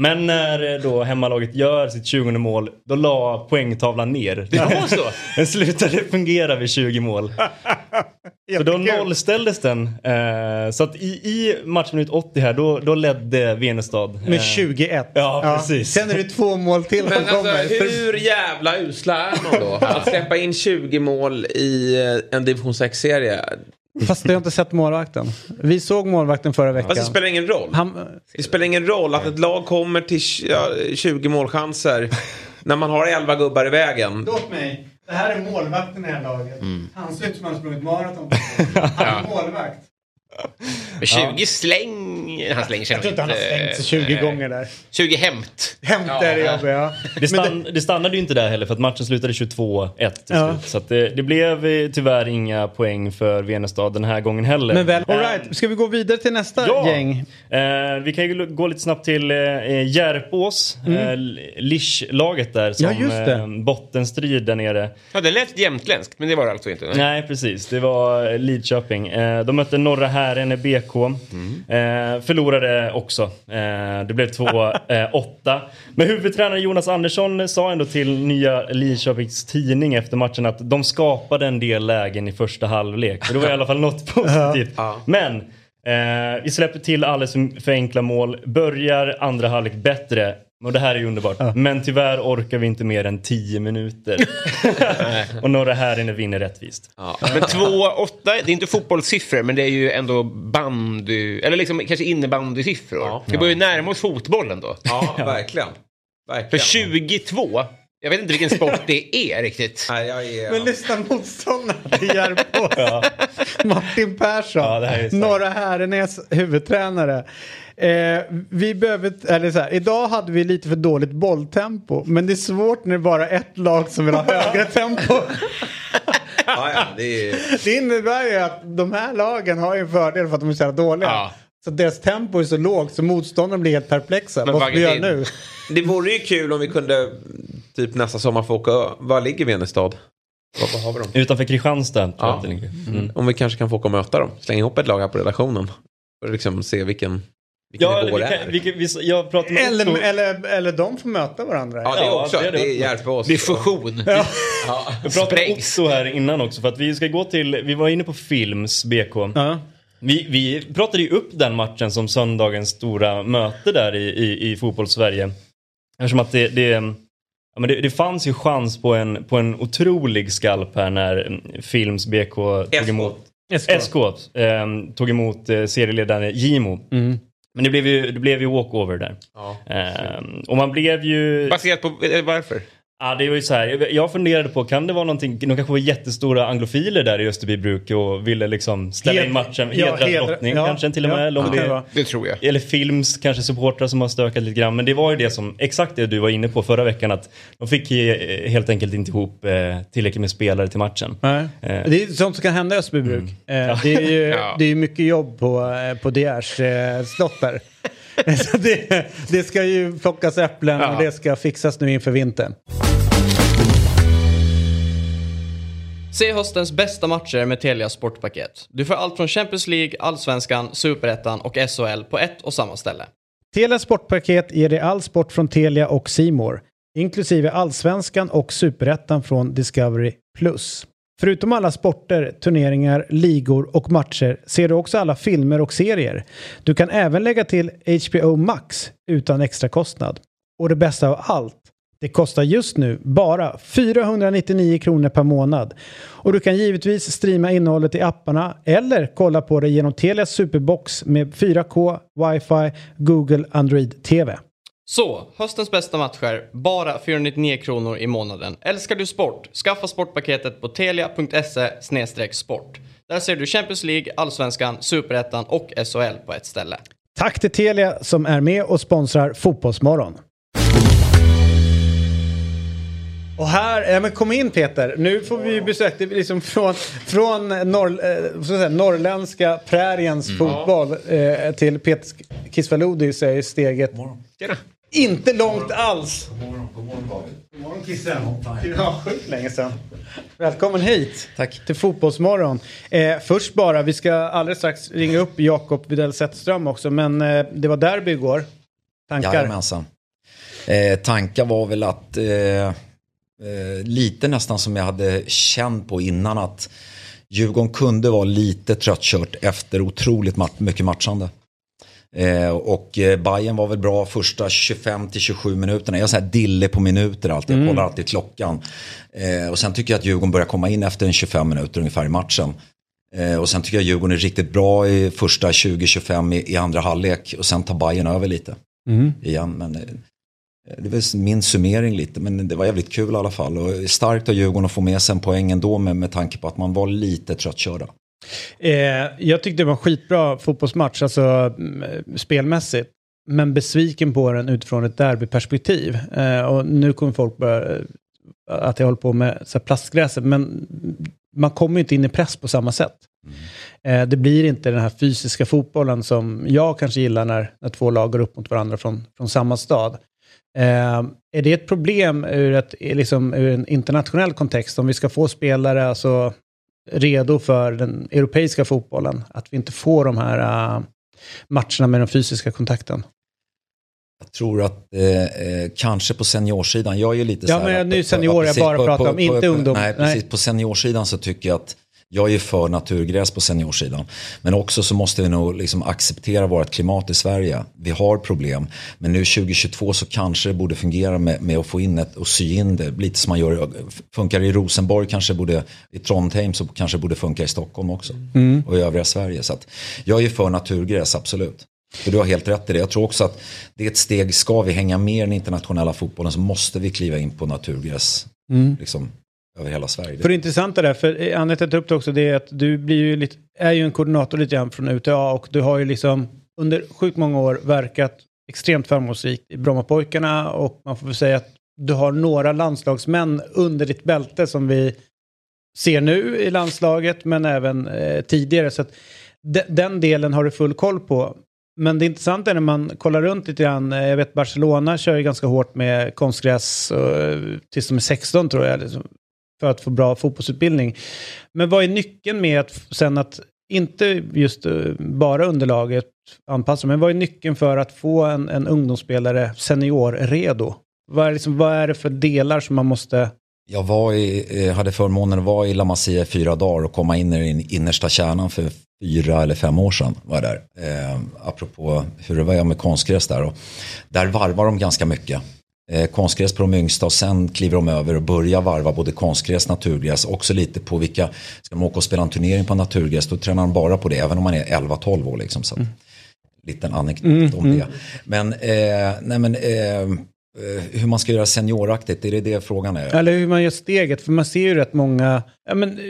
Men när eh, då hemmalaget gör sitt 20 mål, då la poängtavlan ner. Det var så? Den slutade fungera vid 20 mål. Så då nollställdes den. Eh, så att i, i matchminut 80 här, då, då ledde Venestad. Med Eh, 21. Ja, precis. Sen är det två mål till som Men alltså, kommer. För- hur jävla usla är man då? Att släppa in 20 mål i en division 6-serie. Fast jag har inte sett målvakten. Vi såg målvakten förra veckan. Fast det spelar ingen roll. Han, Det spelar ingen roll att ett lag kommer till tj- ja, 20 målchanser när man har 11 gubbar i vägen. Låt mig. Det här är målvakten i det här laget. Mm. Han ser ut som han sprungit maraton. Han är målvakt. Men 20 släng... Han slänger sig Jag tror inte han har slängt sig 20 Nej. gånger där. 20 hämt. Hämta är det jobbiga. Ja. Det, stann, det stannade ju inte där heller för att matchen slutade 22-1 till Ja. slut. Så att det, det blev eh, tyvärr inga poäng för Venestad den här gången heller. Men väl, all Eh, right. Ska vi gå vidare till nästa Ja. gäng? Eh, vi kan ju gå lite snabbt till eh, Järpås, eh, Lisch-laget där som Mm. Ja, just det. eh, bottenstrid där nere. Ja, det lät jämtländskt, men det var det alltså inte. Nej. Nej, precis. Det var Lidköping. Eh, de mötte Norra Hären BK. Eh, förlorade också. Eh, det blev 2-8. Men huvudtränare Jonas Andersson sa ändå till nya Lidköpings tidning efter matchen att de skapade en del lägen i första halvlek. Så det var i alla fall något positivt. Men eh, vi släpper till alldeles för enkla mål. Börjar andra halvlek bättre. Och det här är ju underbart. Men tyvärr orkar vi inte mer än 10 minuter. och Norra Härinne vinner rättvist. Men 2-8, det är inte fotbollssiffror, men det är ju ändå bandy... Eller liksom kanske innebandysiffror. Ja. Vi börjar ju närma oss fotbollen då. Ja, verkligen. För verkligen. 22, jag vet inte vilken sport det är riktigt. Nej, jag är... Men lyssna motståndaren till Järpås. Martin Persson. Ja, det här. Norra Härenäs huvudtränare. Eh, vi behöver, eller så här, idag hade vi lite för dåligt bolltempo. Men det är svårt när det bara är ett lag som vill ha högre tempo. Ja, ja, det är... Det innebär ju att de här lagen har ju en fördel för att de är så här dåliga. Ja. Så deras tempo är så lågt så motståndarna blir helt perplexa. Men Vad ska vi göra nu? det vore ju kul om vi kunde typ nästa sommar få åka... Var ligger Venestad? Vad har vi dem? Utanför Kristianstad Ja. Mm. Om vi kanske kan få åka och möta dem. Slänga ihop ett lag här på redaktionen. Och liksom se vilken, vilken Ja, nivå vi det kan, är. vi, jag pratar med Eller, eller, eller de får möta varandra. Ja, det är Ja, också. det är Det det också. Järpås. Det är fusion. Ja. jag pratade med. Otto här innan också för att vi ska gå till, vi var inne på Films BK. Ja. Vi, vi pratade ju upp den matchen som söndagens stora möte där i, i, i fotbollssverige. Eftersom att det, det, ja, men det, det fanns ju chans på en, på en otrolig skalp här när mm, Films BK tog emot SK. SK eh, tog emot eh, serieledaren Gimo. Mm. Men det blev ju, det blev ju walkover där. Ja. Eh, och man blev ju... Baserat på... eh, Varför? Ja, det var ju så här. jag- funderade på, kan det vara någonting, de kanske var jättestora anglofiler där i Österbybruk och ville liksom ställa Hed- in matchen, ja, hedra hedra- drottning ja, kanske till och ja, med. eller om det det- det tror jag. eller Films kanske supportrar som har stökat lite grann. Men det var ju det som, exakt det du var inne på förra veckan att de fick eh, helt enkelt inte ihop eh, tillräckligt med spelare till matchen. Nej. Eh. Det är sånt som kan hända i Österbybruk. Eh, det, är ju, Ja. det är mycket jobb på, eh, på Diers eh, slott där. Så det, det ska ju plockas äpplen Ja. och det ska fixas nu inför vintern. Se höstens bästa matcher med Telia Sportpaket. Du får allt från Champions League, Allsvenskan, Superettan och SHL på ett och samma ställe. Telia Sportpaket ger dig all sport från Telia och Simor, inklusive Allsvenskan och Superettan från Discovery+. Förutom alla sporter, turneringar, ligor och matcher ser du också alla filmer och serier. Du kan även lägga till HBO Max utan extra kostnad. Och det bästa av allt, det kostar just nu bara 499 kronor per månad. Och du kan givetvis streama innehållet i apparna eller kolla på det genom Telias Superbox med 4K, wifi, Google Android TV. Så, höstens bästa matcher, bara 499 kronor i månaden. Älskar du sport? Skaffa sportpaketet på telia.se sport. Där ser du Champions League, Allsvenskan, Superettan och SHL på ett ställe. Tack till Telia som är med och sponsrar Fotbollsmorgon. Och här, ja men kom in Peter, nu får vi ju besök liksom från, från norr, eh, så att säga, norrländska präriens fotboll eh, till Peter Kisvalodi så är steget Tjena. Inte långt alls. God morgon Kissen. Ja, sjukt länge sedan. Välkommen hit. Tack. Till Fotbollsmorgon. Eh, först bara, vi ska alldeles strax ringa upp Jakob Widell Zetterström också, men eh, det var derby igår. Tankar? Jajamensan. Eh, tankar var väl att eh, eh, lite nästan som jag hade känt på innan att Djurgården kunde vara lite tröttkört efter otroligt mat- mycket matchande. Eh, och eh, Bayern var väl bra första 25-27 minuterna. Jag här dille på minuter alltid. Jag kollar alltid klockan. Eh, och sen tycker jag att Djurgården börjar komma in efter en 25 minuter ungefär i matchen. Eh, och sen tycker jag Djurgården är riktigt bra i första 20-25 i, i andra halvlek. Och sen tar Bayern över lite igen. Men det är väl min summering lite. Men det var jävligt kul i alla fall. Och starkt av Djurgården att få med sig en poäng ändå med, med tanke på att man var lite tröttkörda. Eh, jag tyckte det var en skitbra fotbollsmatch, alltså mm, spelmässigt. Men besviken på den utifrån ett derbyperspektiv. Eh, och nu kommer folk börja, eh, att jag håller på med så här plastgräset, men man kommer ju inte in i press på samma sätt. Eh, det blir inte den här fysiska fotbollen som jag kanske gillar när, när två lag går upp mot varandra från, från samma stad. Eh, är det ett problem ur, ett, liksom, ur en internationell kontext om vi ska få spelare alltså, redo för den europeiska fotbollen? Att vi inte får de här eh, matcherna med den fysiska kontakten? Jag tror att eh, kanske på seniorsidan, jag är ju lite Ja, så här men att- nu senior, jag bara pratar om, inte ungdom. Nej, Nej. precis. På seniorsidan så tycker jag att jag är för naturgräs på seniorsidan. Men också så måste vi nog liksom acceptera vårt klimat i Sverige. Vi har problem. Men nu 2022 så kanske det borde fungera med, med att få in ett och sy in det. Lite som man gör, funkar i Rosenborg kanske borde, i Trondheim så kanske borde funka i Stockholm också. Mm. Och i övriga Sverige. Så jag är för naturgräs, absolut. För du har helt rätt i det. Jag tror också att det är ett steg, ska vi hänga med i den internationella fotbollen så måste vi kliva in på naturgräs. Liksom, över hela Sverige. För det intressanta där, för Anette anledningen till att jag tar upp det också, det är att du blir ju lite, är ju en koordinator lite grann från UTA och du har ju liksom under sjukt många år verkat extremt framgångsrikt i Brommapojkarna och man får väl säga att du har några landslagsmän under ditt bälte som vi ser nu i landslaget men även eh, tidigare. Så att de, den delen har du full koll på. Men det intressanta är när man kollar runt lite grann, eh, jag vet Barcelona kör ju ganska hårt med konstgräs och, tills de är 16 tror jag. Liksom för att få bra fotbollsutbildning. Men vad är nyckeln med att sen att, inte just eh, bara underlaget anpassa, men vad är nyckeln för att få en, en ungdomsspelare senior-redo? Vad är, liksom, vad är det för delar som man måste... Jag var i, eh, hade förmånen att vara i La Masia i fyra dagar och komma in i den innersta kärnan för fyra eller fem år sedan. Var jag där. Eh, apropå hur det var med konstgräs där. Och där varvar de ganska mycket. Eh, konstgräs på de yngsta och sen kliver de över och börjar varva både konstgräs och naturgräs. Också lite på vilka, ska de åka och spela en turnering på naturgräs då tränar de bara på det. Även om man är 11-12 år liksom. Så att, Liten anekdot om det. Men, eh, nej men eh, hur man ska göra senioraktigt, är det det frågan är? Eller hur man gör steget, för man ser ju rätt många ja, men, eh,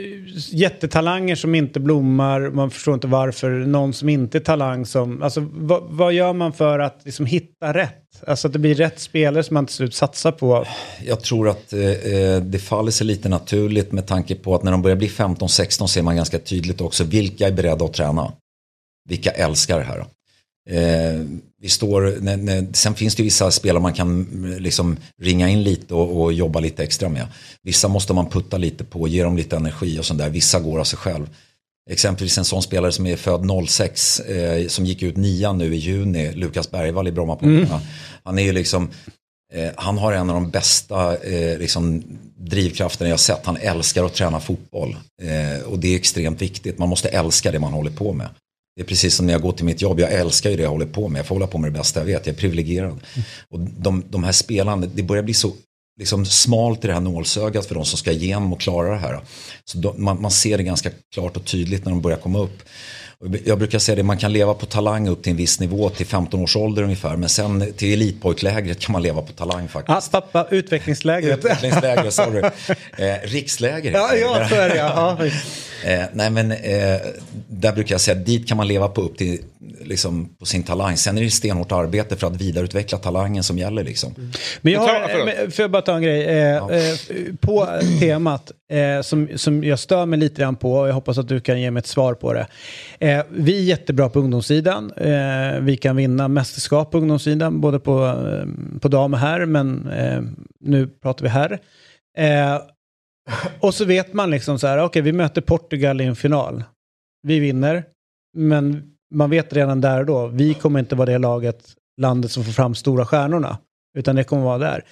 jättetalanger som inte blommar, man förstår inte varför, någon som inte är talang som... Alltså vad, vad gör man för att liksom, hitta rätt? Alltså att det blir rätt spelare som man till slut satsar på. Jag tror att eh, det faller sig lite naturligt med tanke på att när de börjar bli 15-16 ser man ganska tydligt också vilka är beredda att träna. Vilka älskar det här. Eh, vi står, när, när, sen finns det vissa spelare man kan liksom ringa in lite och, och, jobba lite extra med. Vissa måste man putta lite på, ge dem lite energi och sånt där. Vissa går av sig själv. Exempelvis en sån spelare som är född 06, eh, som gick ut nian nu i juni, Lukas Bergvall i Brommapojkarna. Mm. Han är ju liksom, eh, han har en av de bästa eh, liksom, drivkrafterna jag sett. Han älskar att träna fotboll. Eh, och det är extremt viktigt, man måste älska det man håller på med. Det är precis som när jag går till mitt jobb, jag älskar ju det jag håller på med. Jag får hålla på med det bästa jag vet, jag är privilegierad. Mm. Och de, de här spelarna, det börjar bli så liksom smalt i det här nålsögat för de som ska igenom och klara det här. Så de, man, man, ser det ganska klart och tydligt när de börjar komma upp. Jag brukar säga det, man kan leva på talang upp till en viss nivå till 15 års ålder ungefär. Men sen till elitpojklägret kan man leva på talang faktiskt. Ah, pappa, utvecklingslägret. Utvecklingslägret, sorry. Eh, rikslägret. Ja, ja, så är det. Ja. eh, nej men eh, där brukar jag säga, dit kan man leva på upp till liksom, på sin talang. Sen är det stenhårt arbete för att vidareutveckla talangen som gäller. Liksom. Mm. Men jag har, får jag bara ta en grej? Eh, ja. eh, på temat eh, som, som jag stör mig lite grann på och jag hoppas att du kan ge mig ett svar på det. Eh, vi är jättebra på ungdomssidan. Eh, vi kan vinna mästerskap på ungdomssidan både på, eh, på dam och herr men eh, nu pratar vi herr. Eh, och så vet man liksom så här, okej okay, vi möter Portugal i en final. Vi vinner, men man vet redan där och då, vi kommer inte vara det laget, landet som får fram stora stjärnorna. Utan det kommer vara där.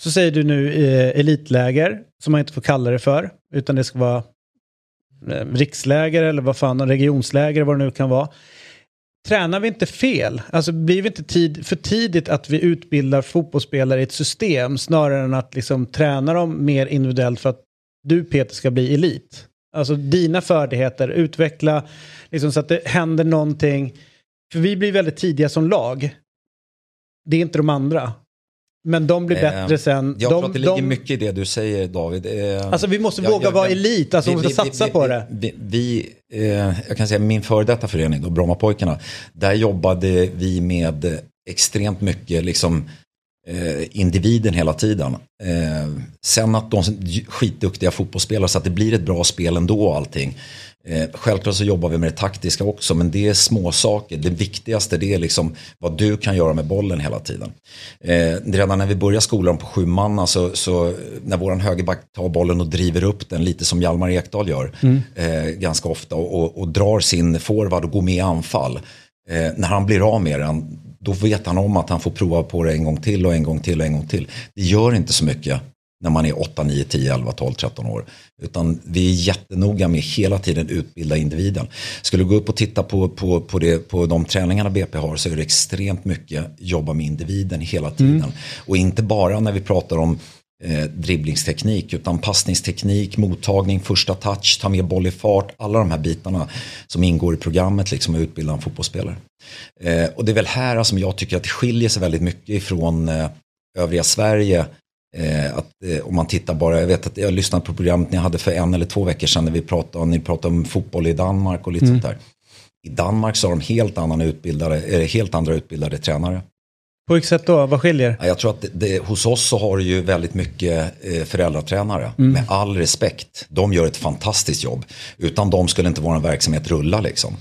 Så säger du nu eh, elitläger, som man inte får kalla det för, utan det ska vara Eh, riksläger eller vad fan, regionsläger, vad det nu kan vara. Tränar vi inte fel? Alltså blir vi inte tid, för tidigt att vi utbildar fotbollsspelare i ett system snarare än att liksom träna dem mer individuellt för att du Peter ska bli elit? Alltså dina färdigheter, utveckla liksom, så att det händer någonting. För vi blir väldigt tidiga som lag. Det är inte de andra. Men de blir bättre eh, sen. Jag de, tror att det ligger de... mycket i det du säger David. Eh, alltså vi måste jag, våga jag, vara elit, alltså vi, måste vi, satsa vi, på det. Vi, eh, jag kan säga min före detta förening, då, Brommapojkarna, där jobbade vi med extremt mycket liksom eh, individen hela tiden. Eh, sen att de skitduktiga fotbollsspelare så att det blir ett bra spel ändå och allting. Eh, självklart så jobbar vi med det taktiska också men det är små saker. Det viktigaste det är liksom vad du kan göra med bollen hela tiden. Eh, redan när vi börjar skolan på sju man, alltså, så när våran högerback tar bollen och driver upp den lite som Hjalmar Ekdal gör mm. eh, ganska ofta och, och, och, drar sin forward och går med i anfall. Eh, när han blir av med den då vet han om att han får prova på det en gång till och en gång till och en gång till. Det gör inte så mycket när man är 8, 9, 10, 11, 12, 13 år. Utan vi är jättenoga med hela tiden utbilda individen. Skulle du gå upp och titta på, på, på, det, på de träningarna BP har så är det extremt mycket jobba med individen hela tiden. Mm. Och inte bara när vi pratar om eh, dribblingsteknik utan passningsteknik, mottagning, första touch, ta med boll i fart, alla de här bitarna som ingår i programmet liksom att utbilda en fotbollsspelare. Eh, och det är väl här som jag tycker att det skiljer sig väldigt mycket ifrån eh, övriga Sverige. Eh, att, eh, om man tittar bara, jag vet att jag lyssnade på programmet ni hade för en eller två veckor sedan när vi pratade, ni pratade om fotboll i Danmark och lite mm. sånt där. I Danmark så har de helt, annan utbildade, eh, helt andra utbildade tränare. På vilket sätt då? Vad skiljer? Jag tror att det, det, hos oss så har du ju väldigt mycket eh, föräldratränare. Mm. Med all respekt. De gör ett fantastiskt jobb. Utan dem skulle inte vår verksamhet rulla liksom.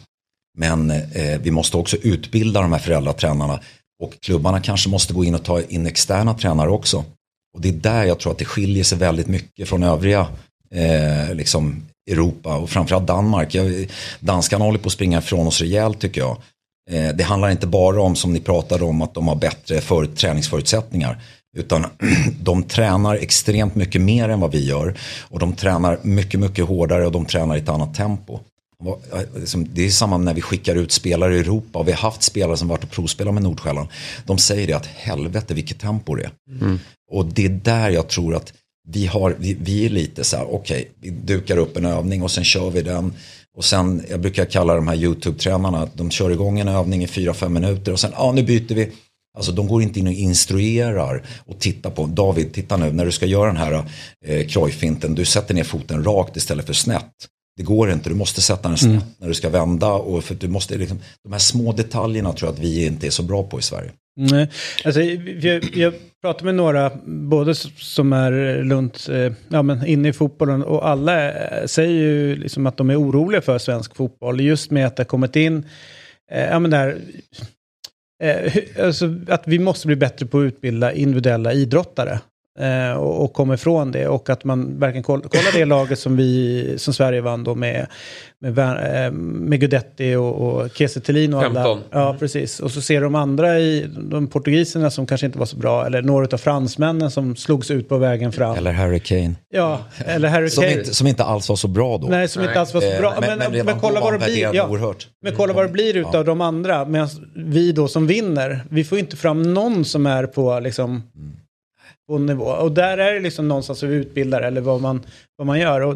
Men eh, vi måste också utbilda de här föräldratränarna. Och klubbarna kanske måste gå in och ta in externa tränare också. Och det är där jag tror att det skiljer sig väldigt mycket från övriga eh, liksom Europa och framförallt Danmark. Jag, danskarna håller på att springa ifrån oss rejält tycker jag. Eh, det handlar inte bara om, som ni pratade om, att de har bättre för, träningsförutsättningar. Utan de tränar extremt mycket mer än vad vi gör. Och de tränar mycket, mycket hårdare och de tränar i ett annat tempo. Liksom, det är samma när vi skickar ut spelare i Europa och vi har haft spelare som varit och provspelat med Nordsjälland. De säger det att helvete vilket tempo det är. Mm. Och det är där jag tror att vi, har, vi, vi är lite så här, okej, okay, vi dukar upp en övning och sen kör vi den. Och sen, jag brukar kalla de här YouTube-tränarna, de kör igång en övning i 4-5 minuter och sen, ja nu byter vi. Alltså de går inte in och instruerar och tittar på, David, titta nu när du ska göra den här eh, krojfinten, du sätter ner foten rakt istället för snett. Det går inte, du måste sätta den snett mm. när du ska vända. Och för du måste, liksom, de här små detaljerna tror jag att vi inte är så bra på i Sverige. Nej, alltså, jag, jag pratar med några, både som är runt, eh, ja, men inne i fotbollen och alla säger ju liksom att de är oroliga för svensk fotboll. Just med att det har kommit in eh, ja men där, eh, alltså, att vi måste bli bättre på att utbilda individuella idrottare. Eh, och, och komma ifrån det och att man verkligen koll, kolla det laget som vi som Sverige vann då med med, eh, med Guidetti och, och Kiese Thelin och 15. alla. Ja, precis. Och så ser de andra i de portugiserna som kanske inte var så bra eller några av fransmännen som slogs ut på vägen fram. Eller Harry Kane. Ja, eller Harry Som Kane. inte, som inte alls var så bra då. Nej, som inte alls var så Eh, bra. men- Men, men men, redan kolla vad det blir. Ja. oerhört. Men kolla vad det blir utav Ja. de andra. Medan vi då som vinner, vi får inte fram någon som är på liksom på nivå. Och där är det liksom någonstans hur vi utbildar eller vad man, vad man gör. Och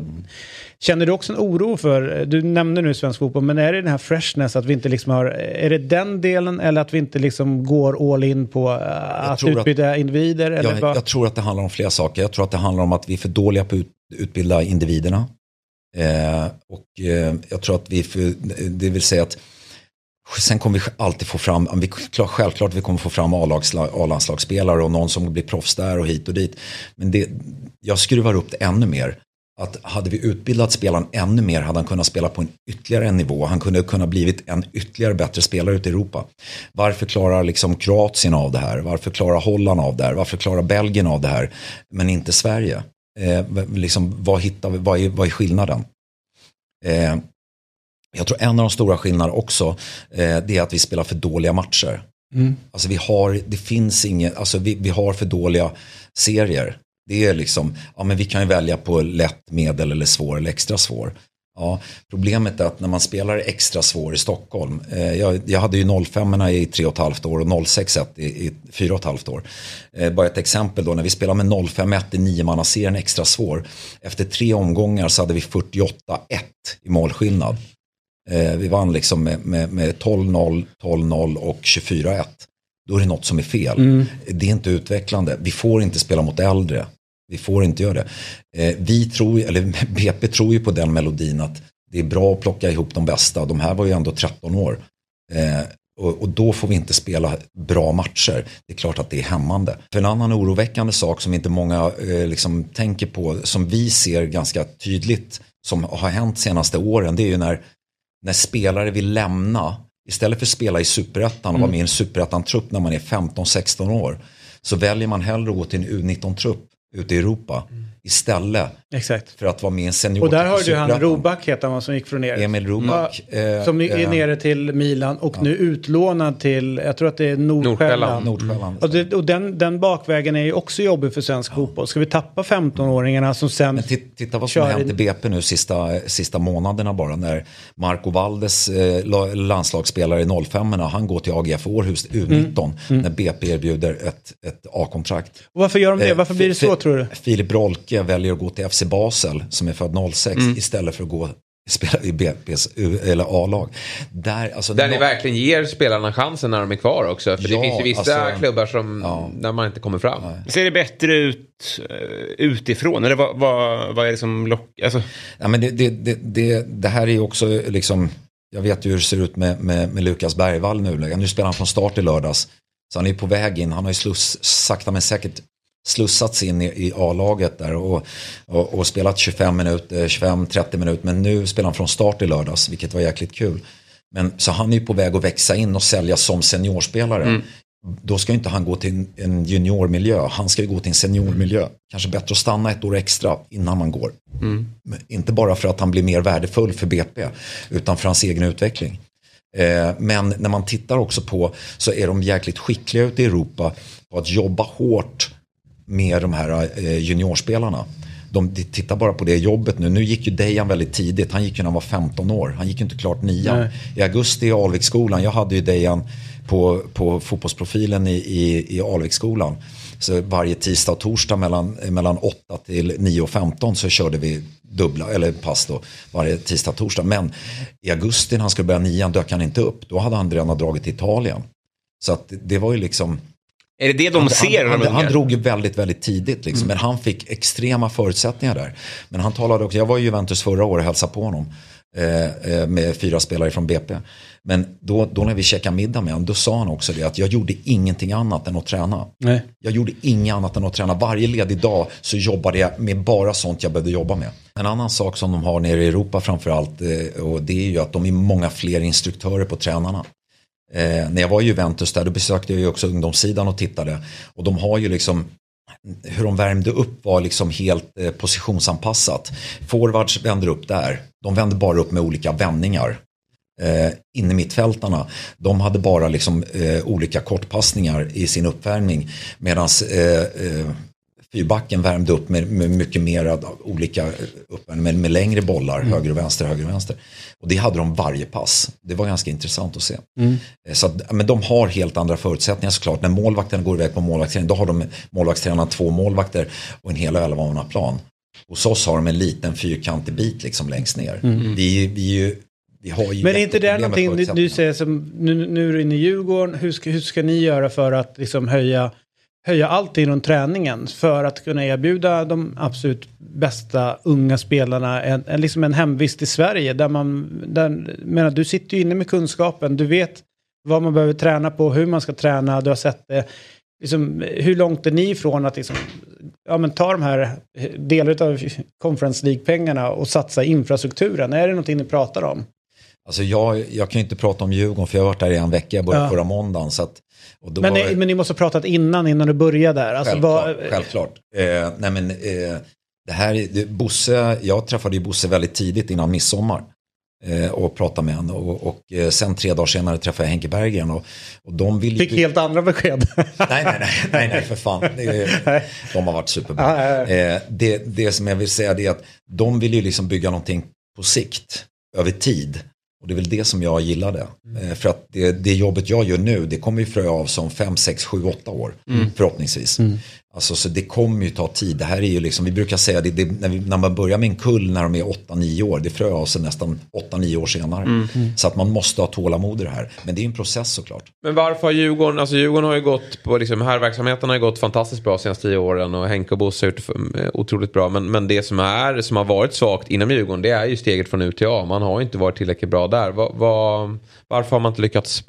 känner du också en oro för, du nämner nu svensk fotboll, men är det den här freshness att vi inte liksom har, är det den delen eller att vi inte liksom går all in på uh, att tror att- utbilda individer? Eller Jag, jag tror att det handlar om flera saker. Jag tror att det handlar om att vi är för dåliga på att ut, utbilda individerna. Eh, och eh, jag tror att vi för, det vill säga att sen kommer vi alltid få fram, vi, självklart vi kommer få fram A-landslagsspelare och någon som blir proffs där och hit och dit. Men det, jag skruvar upp det ännu mer. Att hade vi utbildat spelaren ännu mer hade han kunnat spela på en ytterligare en nivå. Han kunde kunna blivit en ytterligare bättre spelare ute i Europa. Varför klarar liksom Kroatien av det här? Varför klarar Holland av det här? Varför klarar Belgien av det här? Men inte Sverige. Eh, liksom, vad, hittar vi, vad, är, vad är skillnaden? Eh, jag tror en av de stora skillnaderna också eh, det är att vi spelar för dåliga matcher. Alltså vi har, det finns inget, alltså vi, vi har för dåliga serier. Det är liksom, ja men vi kan ju välja på lätt, medel eller svår eller extra svår. Ja, problemet är att när man spelar extra svår i Stockholm, eh, jag, jag hade ju 05 i tre och ett halvt år och 06 i, i fyra och ett halvt år. Eh, bara ett exempel då, när vi spelar med 05-1 i niomannaserien extra svår, efter tre omgångar så hade vi 48-1 i målskillnad. Eh, vi vann liksom med, med, med 12-0, 12-0 och 24-1. Då är det något som är fel. Det är inte utvecklande. Vi får inte spela mot äldre. Vi får inte göra det. Eh, vi tror, eller BP tror ju på den melodin att det är bra att plocka ihop de bästa. De här var ju ändå 13 år. Eh, och, och då får vi inte spela bra matcher. Det är klart att det är hämmande. För en annan oroväckande sak som inte många eh, liksom tänker på, som vi ser ganska tydligt, som har hänt senaste åren, det är ju när, när spelare vill lämna, istället för att spela i superettan och vara med i en superettan-trupp när man är 15-16 år, så väljer man hellre att gå till en U19-trupp ute i Europa istället Exakt. för att vara med i en senior Och där har du han. Roback heter han som gick från er. Emil Roback. eh, Som är eh, nere till Milan och nu utlånad till, jag tror att det är Nordsjälland. Nordsjälland. Nordsjälland. Och, det, och den, den bakvägen är ju också jobbig för svensk fotboll. Ska vi tappa 15-åringarna som sen... Men ti- titta vad som har hänt i. BP nu sista, sista månaderna bara. När Marco Valdes, eh, la- landslagsspelare i 05 han går till AGF Århus U19. Mm. När BP erbjuder ett, ett A-kontrakt. Och varför gör de det? Eh, Varför blir det så tror du? Filip Rolke väljer att gå till FC Basel som är född 06 Mm. istället för att gå spela i BP's eller A-lag. Där, alltså, Där ni nå- verkligen ger spelarna chansen när de är kvar också. För det Ja, finns ju vissa alltså- klubbar som, Ja. där man inte kommer fram. Ser det bättre ut eh, utifrån? Eller vad, vad, vad är det som lockar? Alltså, Ja, men det, det, det, det, det här är ju också liksom, jag vet ju hur det ser ut med, med, med Lukas Bergvall nu. Nu spelar han från start i lördags. Så han är på väg in, han har ju sluss, sakta men säkert slussats in i, i A-laget där och, och, och spelat 25 minuter, 25-30 minuter. Men nu spelar han från start i lördags, vilket var jäkligt kul. Men, så han är ju på väg att växa in och sälja som seniorspelare. Då ska ju inte han gå till en, juniormiljö, han ska ju gå till en seniormiljö. Kanske bättre att stanna ett år extra innan man går. Men Inte bara för att han blir mer värdefull för BP, utan för hans egen utveckling. Eh, men när man tittar också på så är de jäkligt skickliga ute i Europa på att jobba hårt med de här eh, juniorspelarna. De, tittar bara på det jobbet nu. Nu gick ju Dejan väldigt tidigt. Han gick ju när han var 15 år. Han gick ju inte klart nian. Nej. I augusti i Alviksskolan, jag hade ju Dejan på, på fotbollsprofilen i, i, i Alviksskolan. Så varje tisdag och torsdag mellan, mellan 8 till 9 och 15 så körde vi dubbla, eller pass då, varje tisdag och torsdag. Men i augusti när han skulle börja nian dök han inte upp. Då hade han redan dragit till Italien. Så att det var ju liksom är det det de ser? han, de han, han ungar? drog ju väldigt, väldigt tidigt. Liksom. Mm. Men han fick extrema förutsättningar där. Men han talade också, jag var i Juventus förra året och hälsade på honom. Eh, eh, med fyra spelare från BP. Men då, då när vi käkade middag med honom, då sa han också det att jag gjorde ingenting annat än att träna. Nej. Jag gjorde inget annat än att träna. Varje ledig dag så jobbade jag med bara sånt jag behövde jobba med. En annan sak som de har nere i Europa framförallt, eh, och det är ju att de är många fler instruktörer på tränarna. Eh, när jag var i Juventus där, då besökte jag ju också ungdomssidan och tittade. Och de har ju liksom hur de värmde upp var liksom helt eh, positionsanpassat. Forwards vänder upp där. De vänder bara upp med olika vändningar. Eh, inne mittfältarna, de hade bara liksom eh, olika kortpassningar i sin uppvärmning. Medan eh, eh, fyrbacken värmde upp med, med mycket mer av olika uppvärmning, med, med längre bollar, höger och vänster, höger och vänster. Och det hade de varje pass. Det var ganska intressant att se. Eh, Så att, men de har helt andra förutsättningar såklart. När målvakten går iväg på målvaktsträning, då har de målvaktstränaren två målvakter och en hela elvamannaplan. Hos oss har de en liten fyrkantig bit liksom längst ner. Vi, är- vi, är ju, vi har ju Men är inte det någonting du, du säger som, nu, nu är du inne i Djurgården, hur ska, hur ska ni göra för att liksom höja, höja allt inom träningen för att kunna erbjuda de absolut bästa unga spelarna en, en, liksom en hemvist i Sverige där man, där, menar, du sitter ju inne med kunskapen, du vet vad man behöver träna på, hur man ska träna, du har sett det. Liksom, hur långt är ni ifrån att liksom, ja, men ta de här delar av Conference League-pengarna och satsa i infrastrukturen? Är det någonting ni pratar om? Alltså jag, jag kan ju inte prata om Djurgården för jag har varit där i en vecka, jag började Ja. förra måndagen. Så att, Men, var ni, men ni måste ha pratat innan, innan du började där. Alltså, Självklart. vad, självklart. Eh, nej men, eh, det här, är- det, Bosse, jag träffade ju Bosse väldigt tidigt innan midsommar. Eh, och pratade med honom. Och, och eh, sen tre dagar senare träffade jag Henke Berggren. Och, och de vill fick helt andra besked. Nej, nej, nej, nej, nej för fan. De har varit superbra. Eh, det, det som jag vill säga är att de vill ju liksom bygga någonting på sikt, över tid. Och det är väl det som jag gillade. Eh, för att det, det jobbet jag gör nu, det kommer ju frö av som 5, 6, 7, 8 år. Förhoppningsvis. Alltså så det kommer ju ta tid. Det här är ju liksom, vi brukar säga det, det när, vi, när man börjar med en kull när de är 8-9 år, det frö av sig nästan 8-9 år senare. Så att man måste ha tålamod i det här. Men det är ju en process såklart. Men varför har Djurgården, alltså Djurgården har ju gått på, liksom, här verksamheten har ju gått fantastiskt bra de senaste tio åren och Henke och Bosse har gjort eh, otroligt bra. Men, men det som, är, som har varit svagt inom Djurgården det är ju steget från ut till A. Man har ju inte varit tillräckligt bra där. Va, va, varför har man inte lyckats?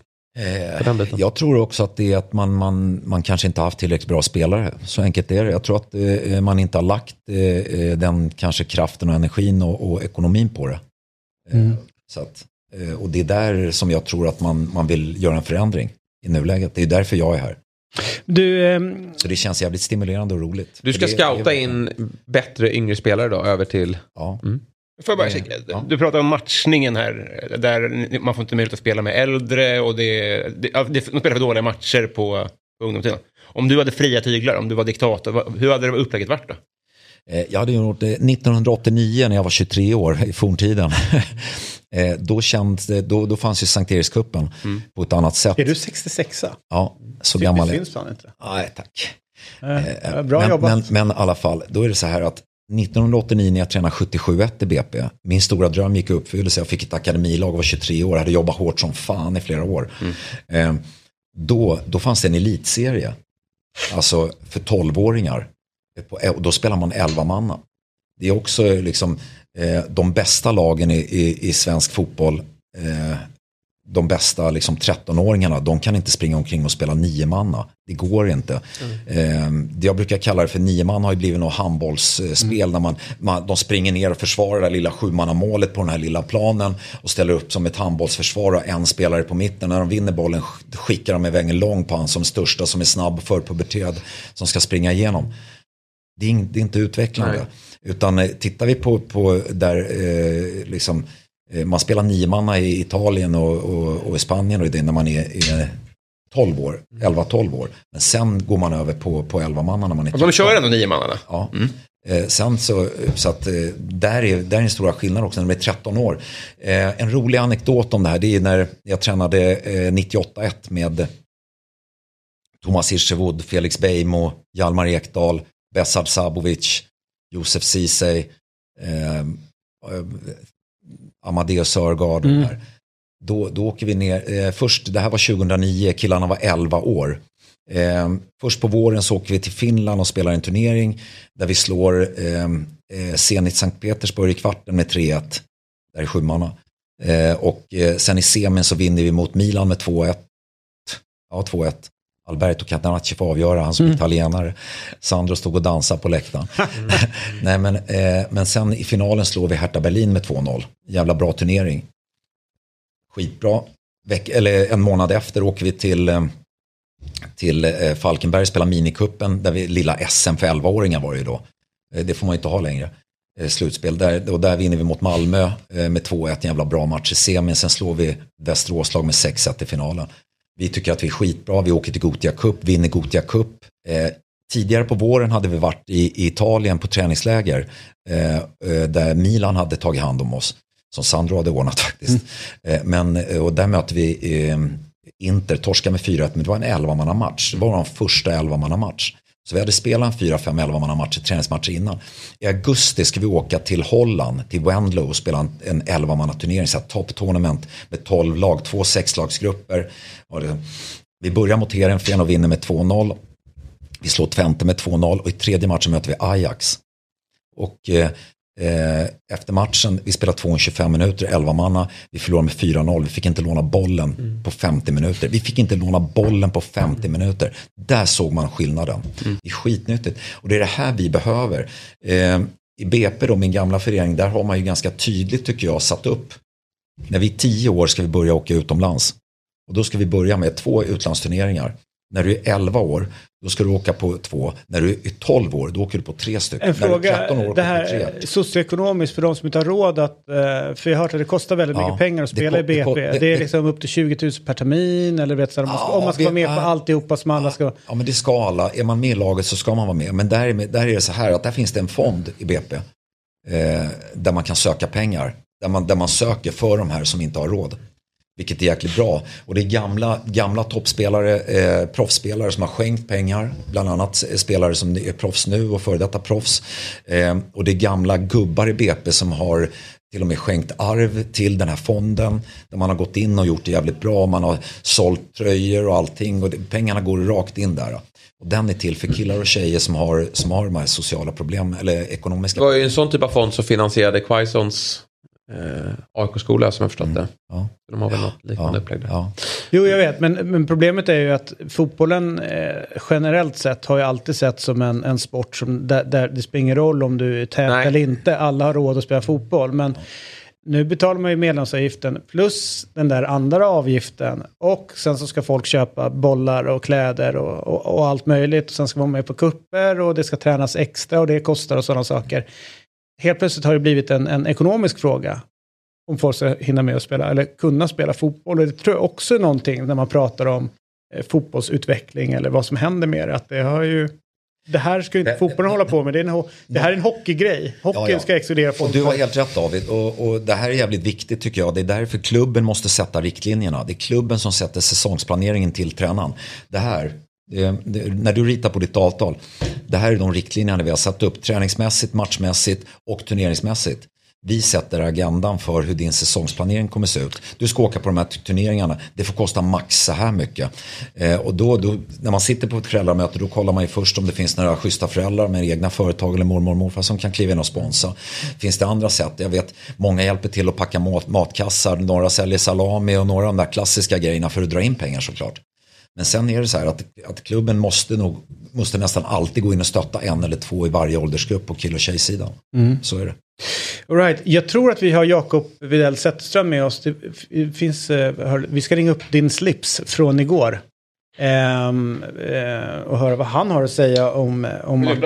Biten. Jag tror också att det är att man, man, man kanske inte har haft tillräckligt bra spelare. Så enkelt är det. Jag tror att eh, man inte har lagt eh, eh, den kanske kraften och energin och, och ekonomin på det. Eh, Så att, eh, och det är där som jag tror att man, man vill göra en förändring i nuläget. Det är därför jag är här. Du, ehm, Så det känns jävligt stimulerande och roligt. Du ska det- scouta det är- in bättre yngre spelare då över till... Ja. Får jag bara Eh, ja. Du pratar om matchningen här, där man får inte möjlighet att spela med äldre och det, det, det de spelar för dåliga matcher på, på ungdomstiden. Om du hade fria tyglar, om du var diktator, hur hade det upplägget varit då? Eh, Jag hade gjort det 1989 när jag var 23 år i forntiden. Eh, då, känns det, då, då fanns ju Sankt Erikscupen på ett annat sätt. är du 66 Ja, så Det gammal är finns fan inte. Nej, tack. Eh, bra men, jobbat. Men, men i alla fall, då är det så här att 1989 när jag tränade 77-1 i BP, min stora dröm gick i uppfyllelse. Jag fick ett akademilag och var 23 år, hade jobbat hårt som fan i flera år. Eh, då, då fanns det en elitserie, alltså för 12-åringar. På- Och då spelar man 11 manna. Det är också liksom eh, de bästa lagen i, i, i svensk fotboll. Eh, de bästa liksom 13-åringarna, de kan inte springa omkring och spela nio manna. Det går inte. Eh, det jag brukar kalla det för nio man har ju blivit något handbollsspel när man, man, de springer ner och försvarar det lilla sjumannamålet på den här lilla planen och ställer upp som ett handbollsförsvar och en spelare på mitten. När de vinner bollen sk- skickar de iväg en lång på han som är största som är snabb för pubertet som ska springa igenom. Det är, det är inte utvecklande. Nej. Utan eh, tittar vi på, på där eh, liksom, man spelar niomanna i Italien och, och, och i Spanien och det är när man är, är 12 år, 11-12 år. Men sen går man över på, på 11 manna när man är Alltså, de 13. kör ändå nio mannarna. Ja. Eh, sen så, så att eh, där är, där är en stora skillnad också när de är 13 år. Eh, en rolig anekdot om det här, det är när jag tränade eh, 98-1 med Thomas Hirschevud, Felix Beijmo, Hjalmar Ekdal, Besard Sabovic, Josef Ceesay, eh, eh, Amadeus Sörgard. de här. Då, då åker vi ner, eh, först, det här var 2009, killarna var 11 år. Eh, först på våren så åker vi till Finland och spelar en turnering där vi slår eh, eh, Zenit Sankt Petersburg i kvarten med 3-1. Där är sjumanna. Eh, och eh, sen i semin så vinner vi mot Milan med 2-1. Ja, 2-1. Alberto Catanacci får avgöra, han som är italienare. Sandro stod och dansade på läktaren. Nej, men, eh, men sen i finalen slår vi Hertha Berlin med 2-0. Jävla bra turnering. Skitbra. veck, eller en månad efter åker vi till, eh, till eh, Falkenberg och spelar minikuppen. Där vi, lilla SM för 11-åringar var det ju då. Eh, Det får man ju inte ha längre. Eh, Slutspel. Där, och där vinner vi mot Malmö eh, med 2-1. En jävla bra match i semin. Sen slår vi Västerås lag med 6-1 i finalen. Vi tycker att vi är skitbra. Vi åker till Gotia Cup, vinner Gotia Cup. Eh, tidigare på våren hade vi varit i, i Italien på träningsläger. Eh, eh, där Milan hade tagit hand om oss. Som Sandro hade ordnat faktiskt. Eh, men, eh, och där mötte vi Inter, torska med 4-1. Men det var en 11-mannamatch. Det var vår första 11-mannamatch. Så vi hade spelat en 4-5 11-mannamatcher, träningsmatcher innan. I augusti ska vi åka till Holland, till Wendlow och spela en, en 11-mannaturnering, så här top tournament med 12 lag, två sexlagsgrupper. Vi börjar mot Heerenveen och vinner med 2-0. Vi slår Twente med 2-0 och i tredje matchen möter vi Ajax. Och eh, efter matchen, vi spelar 225 minuter, 11 manna, vi förlorar med 4-0, vi fick inte låna bollen på 50 minuter. Vi fick inte låna bollen på 50 minuter. Där såg man skillnaden. Det är skitnyttigt. Och det är det här vi behöver. Eh, I BP då, min gamla förening, där har man ju ganska tydligt tycker jag satt upp. När vi är 10 år ska vi börja åka utomlands. Och då ska vi börja med två utlandsturneringar. När du är 11 år, då ska du åka på två. När du är 12 år, då åker du på tre stycken. En När du är fråga, 13 år, det du på här tre. socioekonomiskt för de som inte har råd att, eh, för jag har hört att det kostar väldigt Ja, mycket pengar att spela i BP. det Det, det- är liksom upp till 20 000 per termin eller vet, så, om man ska, Ja, om man ska vi- vara med på alltihopa som alla ska. Ja men det ska alla. Är man med i laget så ska man vara med. Men där är, där är det så här att där finns det en fond i BP. Eh, där man kan söka pengar. Där man, där man söker för de här som inte har råd. Vilket är jäkligt bra. Och det är gamla, gamla toppspelare, eh, proffsspelare som har skänkt pengar. Bland annat spelare som är proffs nu och före detta proffs. Eh, och det är gamla gubbar i BP som har till och med skänkt arv till den här fonden. Där man har gått in och gjort det jävligt bra. Man har sålt tröjor och allting. Och det, pengarna går rakt in där. Och den är till för killar och tjejer som har, som har de här sociala problem eller ekonomiska Det var ju en sån typ av fond som finansierade Quaisons eh, AIK-skola som jag förstått det. Ja. De har väl något liknande Ja, upplägg där. ja. Jo, jag vet, men, men problemet är ju att fotbollen eh, generellt sett har ju alltid sett som en, en sport som där, där det spelar ingen roll om du är tät Nej. eller inte. Alla har råd att spela fotboll, men nu betalar man ju medlemsavgiften plus den där andra avgiften och sen så ska folk köpa bollar och kläder och, och, och allt möjligt. Och sen ska man vara med på kupper och det ska tränas extra och det kostar och sådana saker. Helt plötsligt har det blivit en, en ekonomisk fråga om folk ska hinna med att spela eller kunna spela fotboll. Och det tror jag också är någonting när man pratar om eh, fotbollsutveckling eller vad som händer med det. Att det har ju... Det här ska ju inte fotbollen hålla på med. Det, är en, det här är en hockeygrej. Hockeyn Ja, ja. ska exkludera Och folk. du har helt rätt David. Och, och det här är jävligt viktigt tycker jag. Det är därför klubben måste sätta riktlinjerna. Det är klubben som sätter säsongsplaneringen till tränaren. Det här, det, det, när du ritar på ditt avtal. Det här är de riktlinjerna vi har satt upp. Träningsmässigt, matchmässigt och turneringsmässigt. Vi sätter agendan för hur din säsongsplanering kommer se ut. Du ska åka på de här turneringarna. Det får kosta max så här mycket. Eh, och då, då, när man sitter på ett föräldramöte då kollar man ju först om det finns några schyssta föräldrar med egna företag eller mormor och morfar som kan kliva in och sponsra. Finns det andra sätt? Jag vet många hjälper till att packa mat, matkassar. Några säljer salami och några av de där klassiska grejerna för att dra in pengar såklart. Men sen är det så här att, att klubben måste nog måste nästan alltid gå in och stötta en eller två i varje åldersgrupp på kill och tjejsidan. Så är det. All right. Jag tror att vi har Jakob Widell Zetterström med oss. Det finns, eh, hör, vi ska ringa upp din slips från igår. Ehm, eh, och höra vad han har att säga om... om matchen.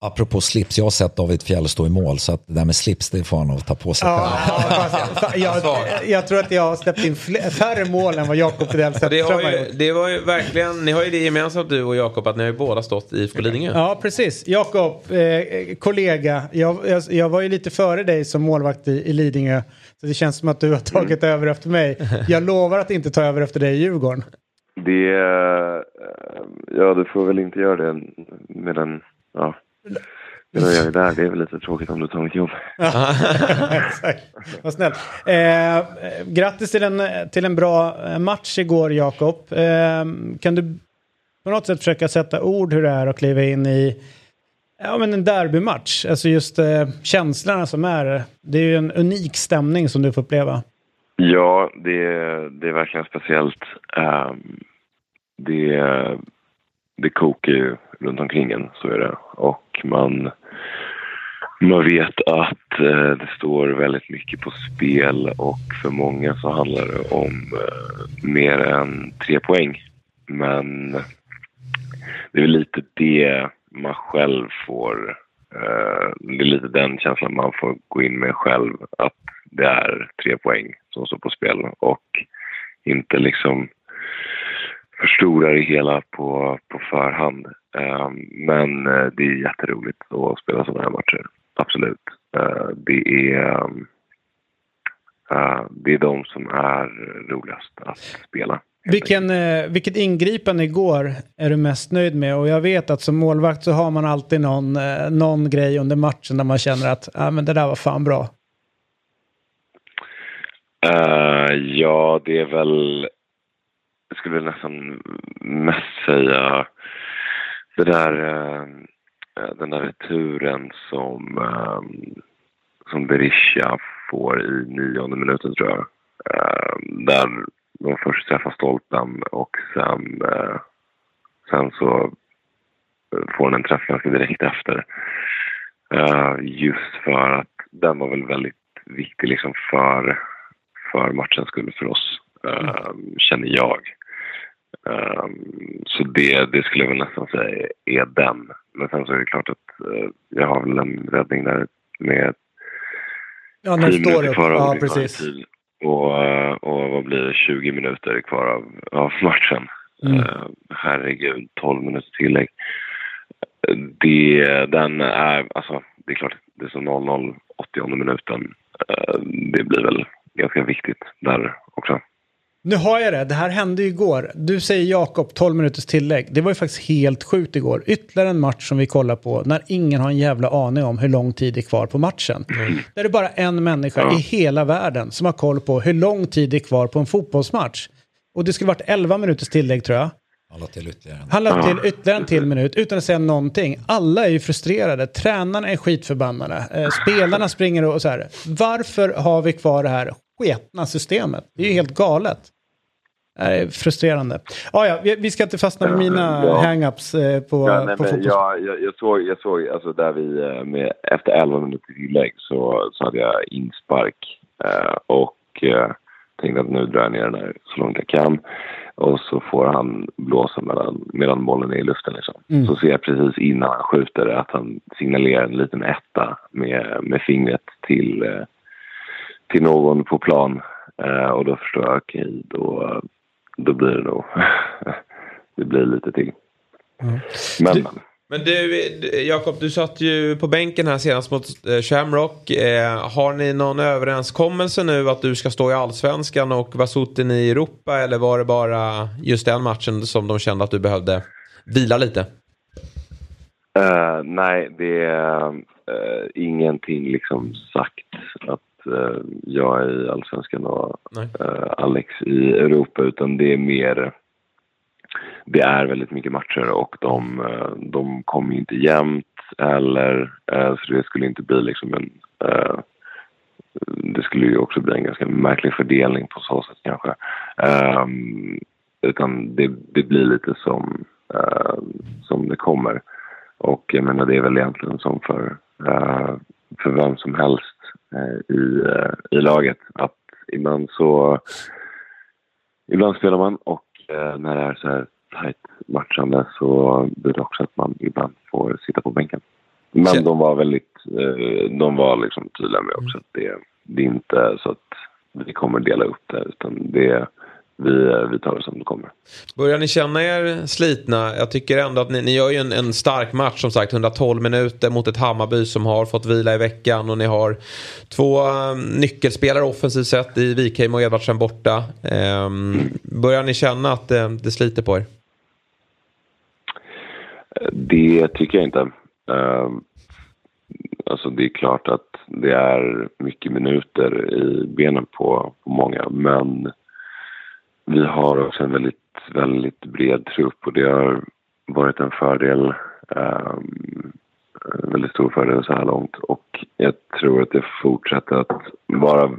Apropå slips, jag har sett David Fjäll stå i mål så att det där med slips det får han nog ta på sig Ja, själv. ja, fa- jag, jag tror att jag har släppt in fler, färre mål än vad Jakob Widell Det, Zetterström har ju, det var ju verkligen, ni har ju det gemensamt du och Jakob att ni har ju båda stått i IFK Lidingö. Ja, precis. Jakob, eh, kollega. Jag, jag, jag var ju lite före dig som målvakt i, i Lidingö. Så det känns som att du har tagit över efter mig. Jag lovar att inte ta över efter dig i Djurgården. Det... eh, Ja, du får väl inte göra det medan... Ja. Medan jag är där. Det är väl lite tråkigt om du tar mitt jobb. Exakt. Vad snällt. Eh, grattis till en, till en bra eh, match igår, Jakob. Eh, kan du på något sätt försöka sätta ord hur det är att kliva in i ja, men en derbymatch? Alltså just eh, känslorna som är. Det är ju en unik stämning som du får uppleva. Ja, det, det är verkligen speciellt. Ehm, det, det kokar ju runt omkring en, så är det. Och man, man vet att eh, det står väldigt mycket på spel och för många så handlar det om eh, mer än tre poäng. Men det är väl lite det man själv får... Eh, det är lite den känslan man får gå in med själv. Att det är tre poäng som står på spel och inte liksom förstora det hela på, på förhand. Eh, men eh, det är jätteroligt att spela sådana här matcher. Absolut. Eh, det är... eh, det är de som är roligast att spela. Vilken, vilket ingripande igår är du mest nöjd med? Och jag vet att som målvakt så har man alltid någon, någon grej under matchen där man känner att ah, men det där var fan bra. Eh, ja, det är väl... Jag skulle nästan mest säga det där, eh, den där returen som, uh, som Berisha får i nionde minuten, tror jag. Där de först träffar stolpen och sen, sen så får den en träff ganska direkt efter. just för att den var väl väldigt viktig liksom för för matchens skull för oss, mm. känner jag. Um, så det, det skulle jag väl nästan säga är den. Men sen så är det klart att uh, jag har väl en räddning där med ja, när 10 minuter kvar av ja, precis. tid. Och, uh, och vad blir det, 20 minuter kvar av, av matchen. Mm. Uh, herregud, 12 minuter tillägg. Det, den är, alltså, det är klart, det är så 0-0, 80 minuten. det blir väl ganska viktigt där också. Nu har jag det. Det här hände ju igår. Du säger Jakob, 12 minuters tillägg. Det var ju faktiskt helt sjukt igår. Ytterligare en match som vi kollar på när ingen har en jävla aning om hur lång tid det är kvar på matchen. Mm. Där det är bara en människa ja. i hela världen som har koll på hur lång tid det är kvar på en fotbollsmatch. Och det skulle varit 11 minuters tillägg tror jag. Han till ytterligare en. Han la till ytterligare en till minut utan att säga någonting. Alla är ju frustrerade. Tränarna är skitförbannade. Eh, spelarna springer och så här. Varför har vi kvar det här sketna systemet? Det är ju helt galet. Det är frustrerande. Ah, ja, vi, vi ska inte fastna med mina ja. hang-ups eh, på, ja, nej, på fotboll. Jag, jag, jag, såg, jag såg alltså där vi, eh, med, efter 11 minuter tillägg så, så hade jag inspark. Eh, och eh, tänkte att nu drar jag ner den här så långt jag kan. Och så får han blåsa medan, medan bollen är i luften. Liksom. Mm. Så ser jag precis innan han skjuter att han signalerar en liten etta med, med fingret till, eh, till någon på plan. Eh, och då förstår jag, okej, okay, då, då blir det nog... det blir lite till. Mm. Men, du, men du, Jakob, du satt ju på bänken här senast mot eh, Shamrock. Eh, har ni någon överenskommelse nu att du ska stå i allsvenskan och vara sutten i Europa? Eller var det bara just den matchen som de kände att du behövde vila lite? Uh, nej, det är uh, ingenting liksom sagt att uh, jag är i Allsvenskan och Alex i Europa utan det är mer det är väldigt mycket matcher och de, eh, de kommer inte jämnt eller eh, så det skulle inte bli liksom en eh, det skulle ju också bli en ganska märklig fördelning på så sätt kanske. Um, utan det, det, blir lite som, som det kommer. Och jag menar det är väl egentligen som för, för vem som helst i, i laget. Att ibland så... Ibland spelar man och när det är så här tajt matchande så blir det också att man ibland får sitta på bänken. Men de var väldigt, eh, de var liksom tydliga med också att det, det är inte så att vi kommer dela upp det utan det vi, vi tar det som det kommer. Börjar ni känna er slitna? Jag tycker ändå att ni, ni gör ju en, en, stark match som sagt. 112 minuter mot ett Hammarby som har fått vila i veckan. Och ni har två um, nyckelspelare offensivt sett i Wikheim och Edvardsen borta. Um, börjar ni känna att det, det sliter på er? Det tycker jag inte. Uh, alltså det är klart att det är mycket minuter i benen på, på många men vi har också en väldigt, väldigt bred trupp och det har varit en fördel. Um, en väldigt stor fördel så här långt och jag tror att det fortsätter att vara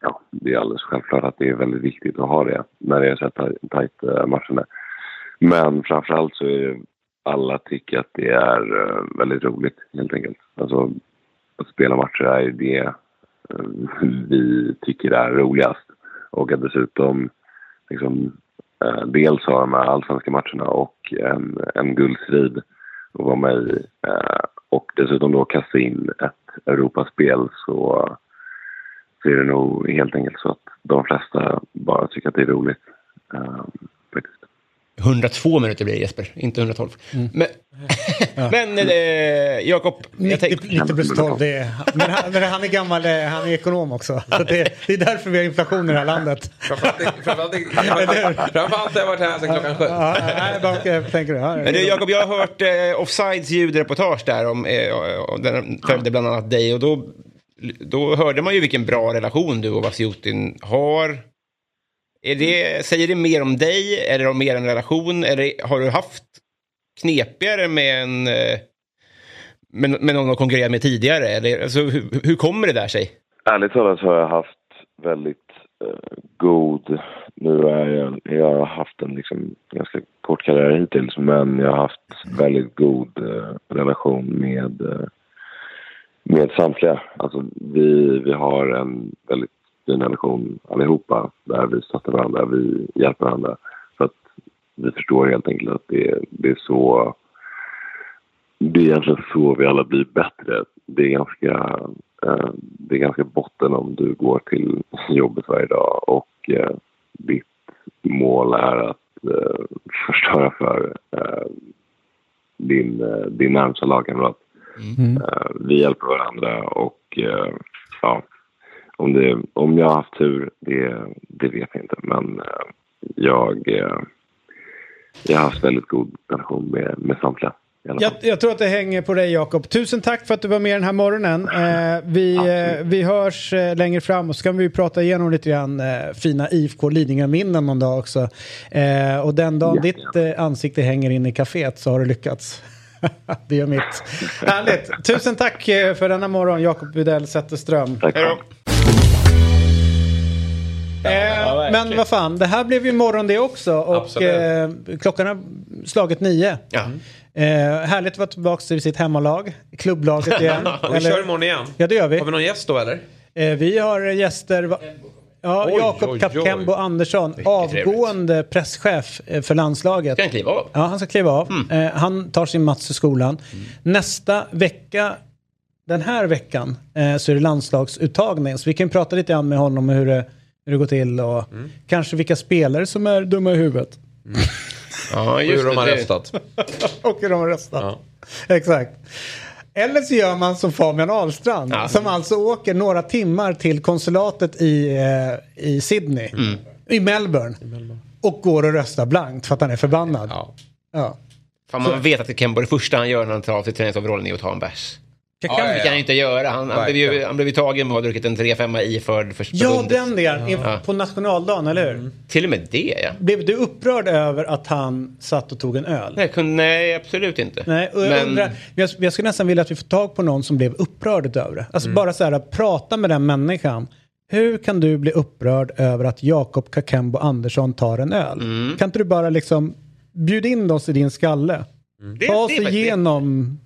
ja, det är alldeles självklart att det är väldigt viktigt att ha det när det är så här tajt eh, matcherna. Men framförallt så är det alla tycker att det är uh, väldigt roligt helt enkelt. Alltså att spela matcher är ju det eh, vi tycker är roligast. Och att dessutom liksom, eh, dels ha de här allsvenska matcherna och en, en guldstrid att vara med i. Eh, och dessutom då kasta in ett Europaspel så, så är det nog helt enkelt så att de flesta bara tycker att det är roligt. Eh, faktiskt. 102 minuter blir det Jesper, inte 112. Men, men eh, Jakob, jag 90, tänkte... 90 plus 12, det är, men, han, men han är gammal, eh, han är ekonom också. Så det, det är därför vi har inflation i det här landet. Framförallt har jag varit här sedan klockan sju. Ja, nej, bara, jag tänker det. Ja, Men du, Jakob, jag har hört eh, Offsides ljudreportage där om, eh, den följde bland annat dig och då, då hörde man ju vilken bra relation du och Vasjutin har. Är det, säger det mer om dig, eller om er relation, eller har du haft knepigare med en eh, med, med någon att konkurrera med tidigare? Eller, alltså, hur, hur kommer det där sig? Ärligt talat så har jag haft väldigt eh, god... Nu är jag, jag har haft en liksom ganska kort karriär hittills men jag har haft väldigt god eh, relation med, eh, med samtliga. Alltså vi, vi har en väldigt fin relation allihopa där vi stöttar varandra, vi hjälper varandra. För att vi förstår helt enkelt att det, det är så det är egentligen så vi alla blir bättre. Det är ganska, eh, det är ganska botten om du går till jobbet varje dag och eh, ditt mål är att eh, förstöra för eh, din, eh, din närmsta lagkamrat. Eh, vi hjälper varandra och eh, ja, om, det, om jag har haft tur, det, det vet jag inte. Men eh, jag, eh, jag har haft väldigt god relation med, med samtliga. Jag, jag tror att det hänger på dig Jakob. Tusen tack för att du var med den här morgonen. Eh, vi, eh, vi hörs eh, längre fram och så kan vi prata igenom lite grann eh, fina IFK Lidingö-minnen någon dag också. Eh, och den dagen ditt eh, ansikte hänger in i kaféet så har du lyckats. det är mitt. Härligt. Tusen tack eh, för denna morgon Jakob Widell Zetterström. Tack. Hej då. Eh, men vad fan, det här blev ju morgon det också. Och eh, klockan har slagit nio. Ja. Eh, härligt att vara tillbaka till sitt hemmalag. Klubblaget igen. Vi kör imorgon igen. Ja, det gör vi. Har vi någon gäst då eller? Eh, vi har gäster. Ja, Oj, Jakob Kapkembo. Andersson, avgående presschef eh, för landslaget. Ska han kliva av? Ja, han ska kliva av. Mm. Eh, han tar sin Mats i skolan. Nästa vecka, den här veckan, eh, så är det landslagsuttagning. Så vi kan prata lite grann med honom om hur det, hur det går till och Mm. kanske vilka spelare som är dumma i huvudet. Ja, Och hur de har det. röstat. och hur de har röstat. Ja. Exakt. Eller så gör man som Fabian Ahlstrand Ja. som alltså åker några timmar till konsulatet i, eh, i Sydney, i Melbourne, och går och röstar blankt för att han är förbannad. Ja. Ja. Fan, man vet att Kembo det första han gör när han tar av sig träningsoverallen är att ta en bärs. Kan- Ja, Det kan han inte göra. Han, han, blev ju, han blev ju tagen med att ha druckit en 3-5 iförd för Ja, förbundet. den delen. Ja. På nationaldagen, eller hur? Till och med det, ja. Blev du upprörd över att han satt och tog en öl? Nej, kunde, nej absolut inte. Nej, jag, Men- undrar, jag, jag skulle nästan vilja att vi får tag på någon som blev upprörd över det. Alltså bara så här, prata med den människan. Hur kan du bli upprörd över att Jakob Kakembo Andersson tar en öl? Kan inte du bara liksom bjuda in oss i din skalle? Det- Ta det oss igenom...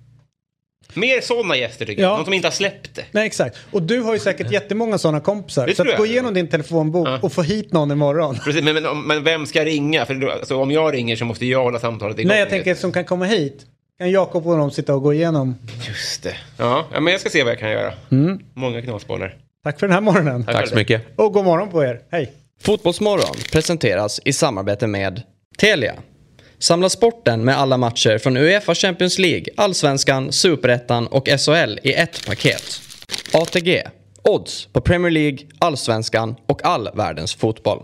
Mer sådana gäster tycker Ja. jag. Någon som inte har släppt det. Nej, exakt. Och du har ju säkert jättemånga sådana kompisar. Det Så tror att gå jag. igenom din telefonbok Ja. och få hit någon imorgon. Precis, men, men, men vem ska ringa? För då, alltså, om jag ringer så måste jag hålla samtalet igång. Nej, jag tänker som kan komma hit. Kan Jakob och de sitta och gå igenom? Just det. Ja, ja, men jag ska se vad jag kan göra. Mm. Många knasbollar. Tack för den här morgonen. Tack så mycket. Och god morgon på er. Hej. Fotbollsmorgon presenteras i samarbete med Telia. Samla sporten med alla matcher från Uefa Champions League, Allsvenskan, Superettan och SHL i ett paket. ATG. Odds på Premier League, Allsvenskan och all världens fotboll.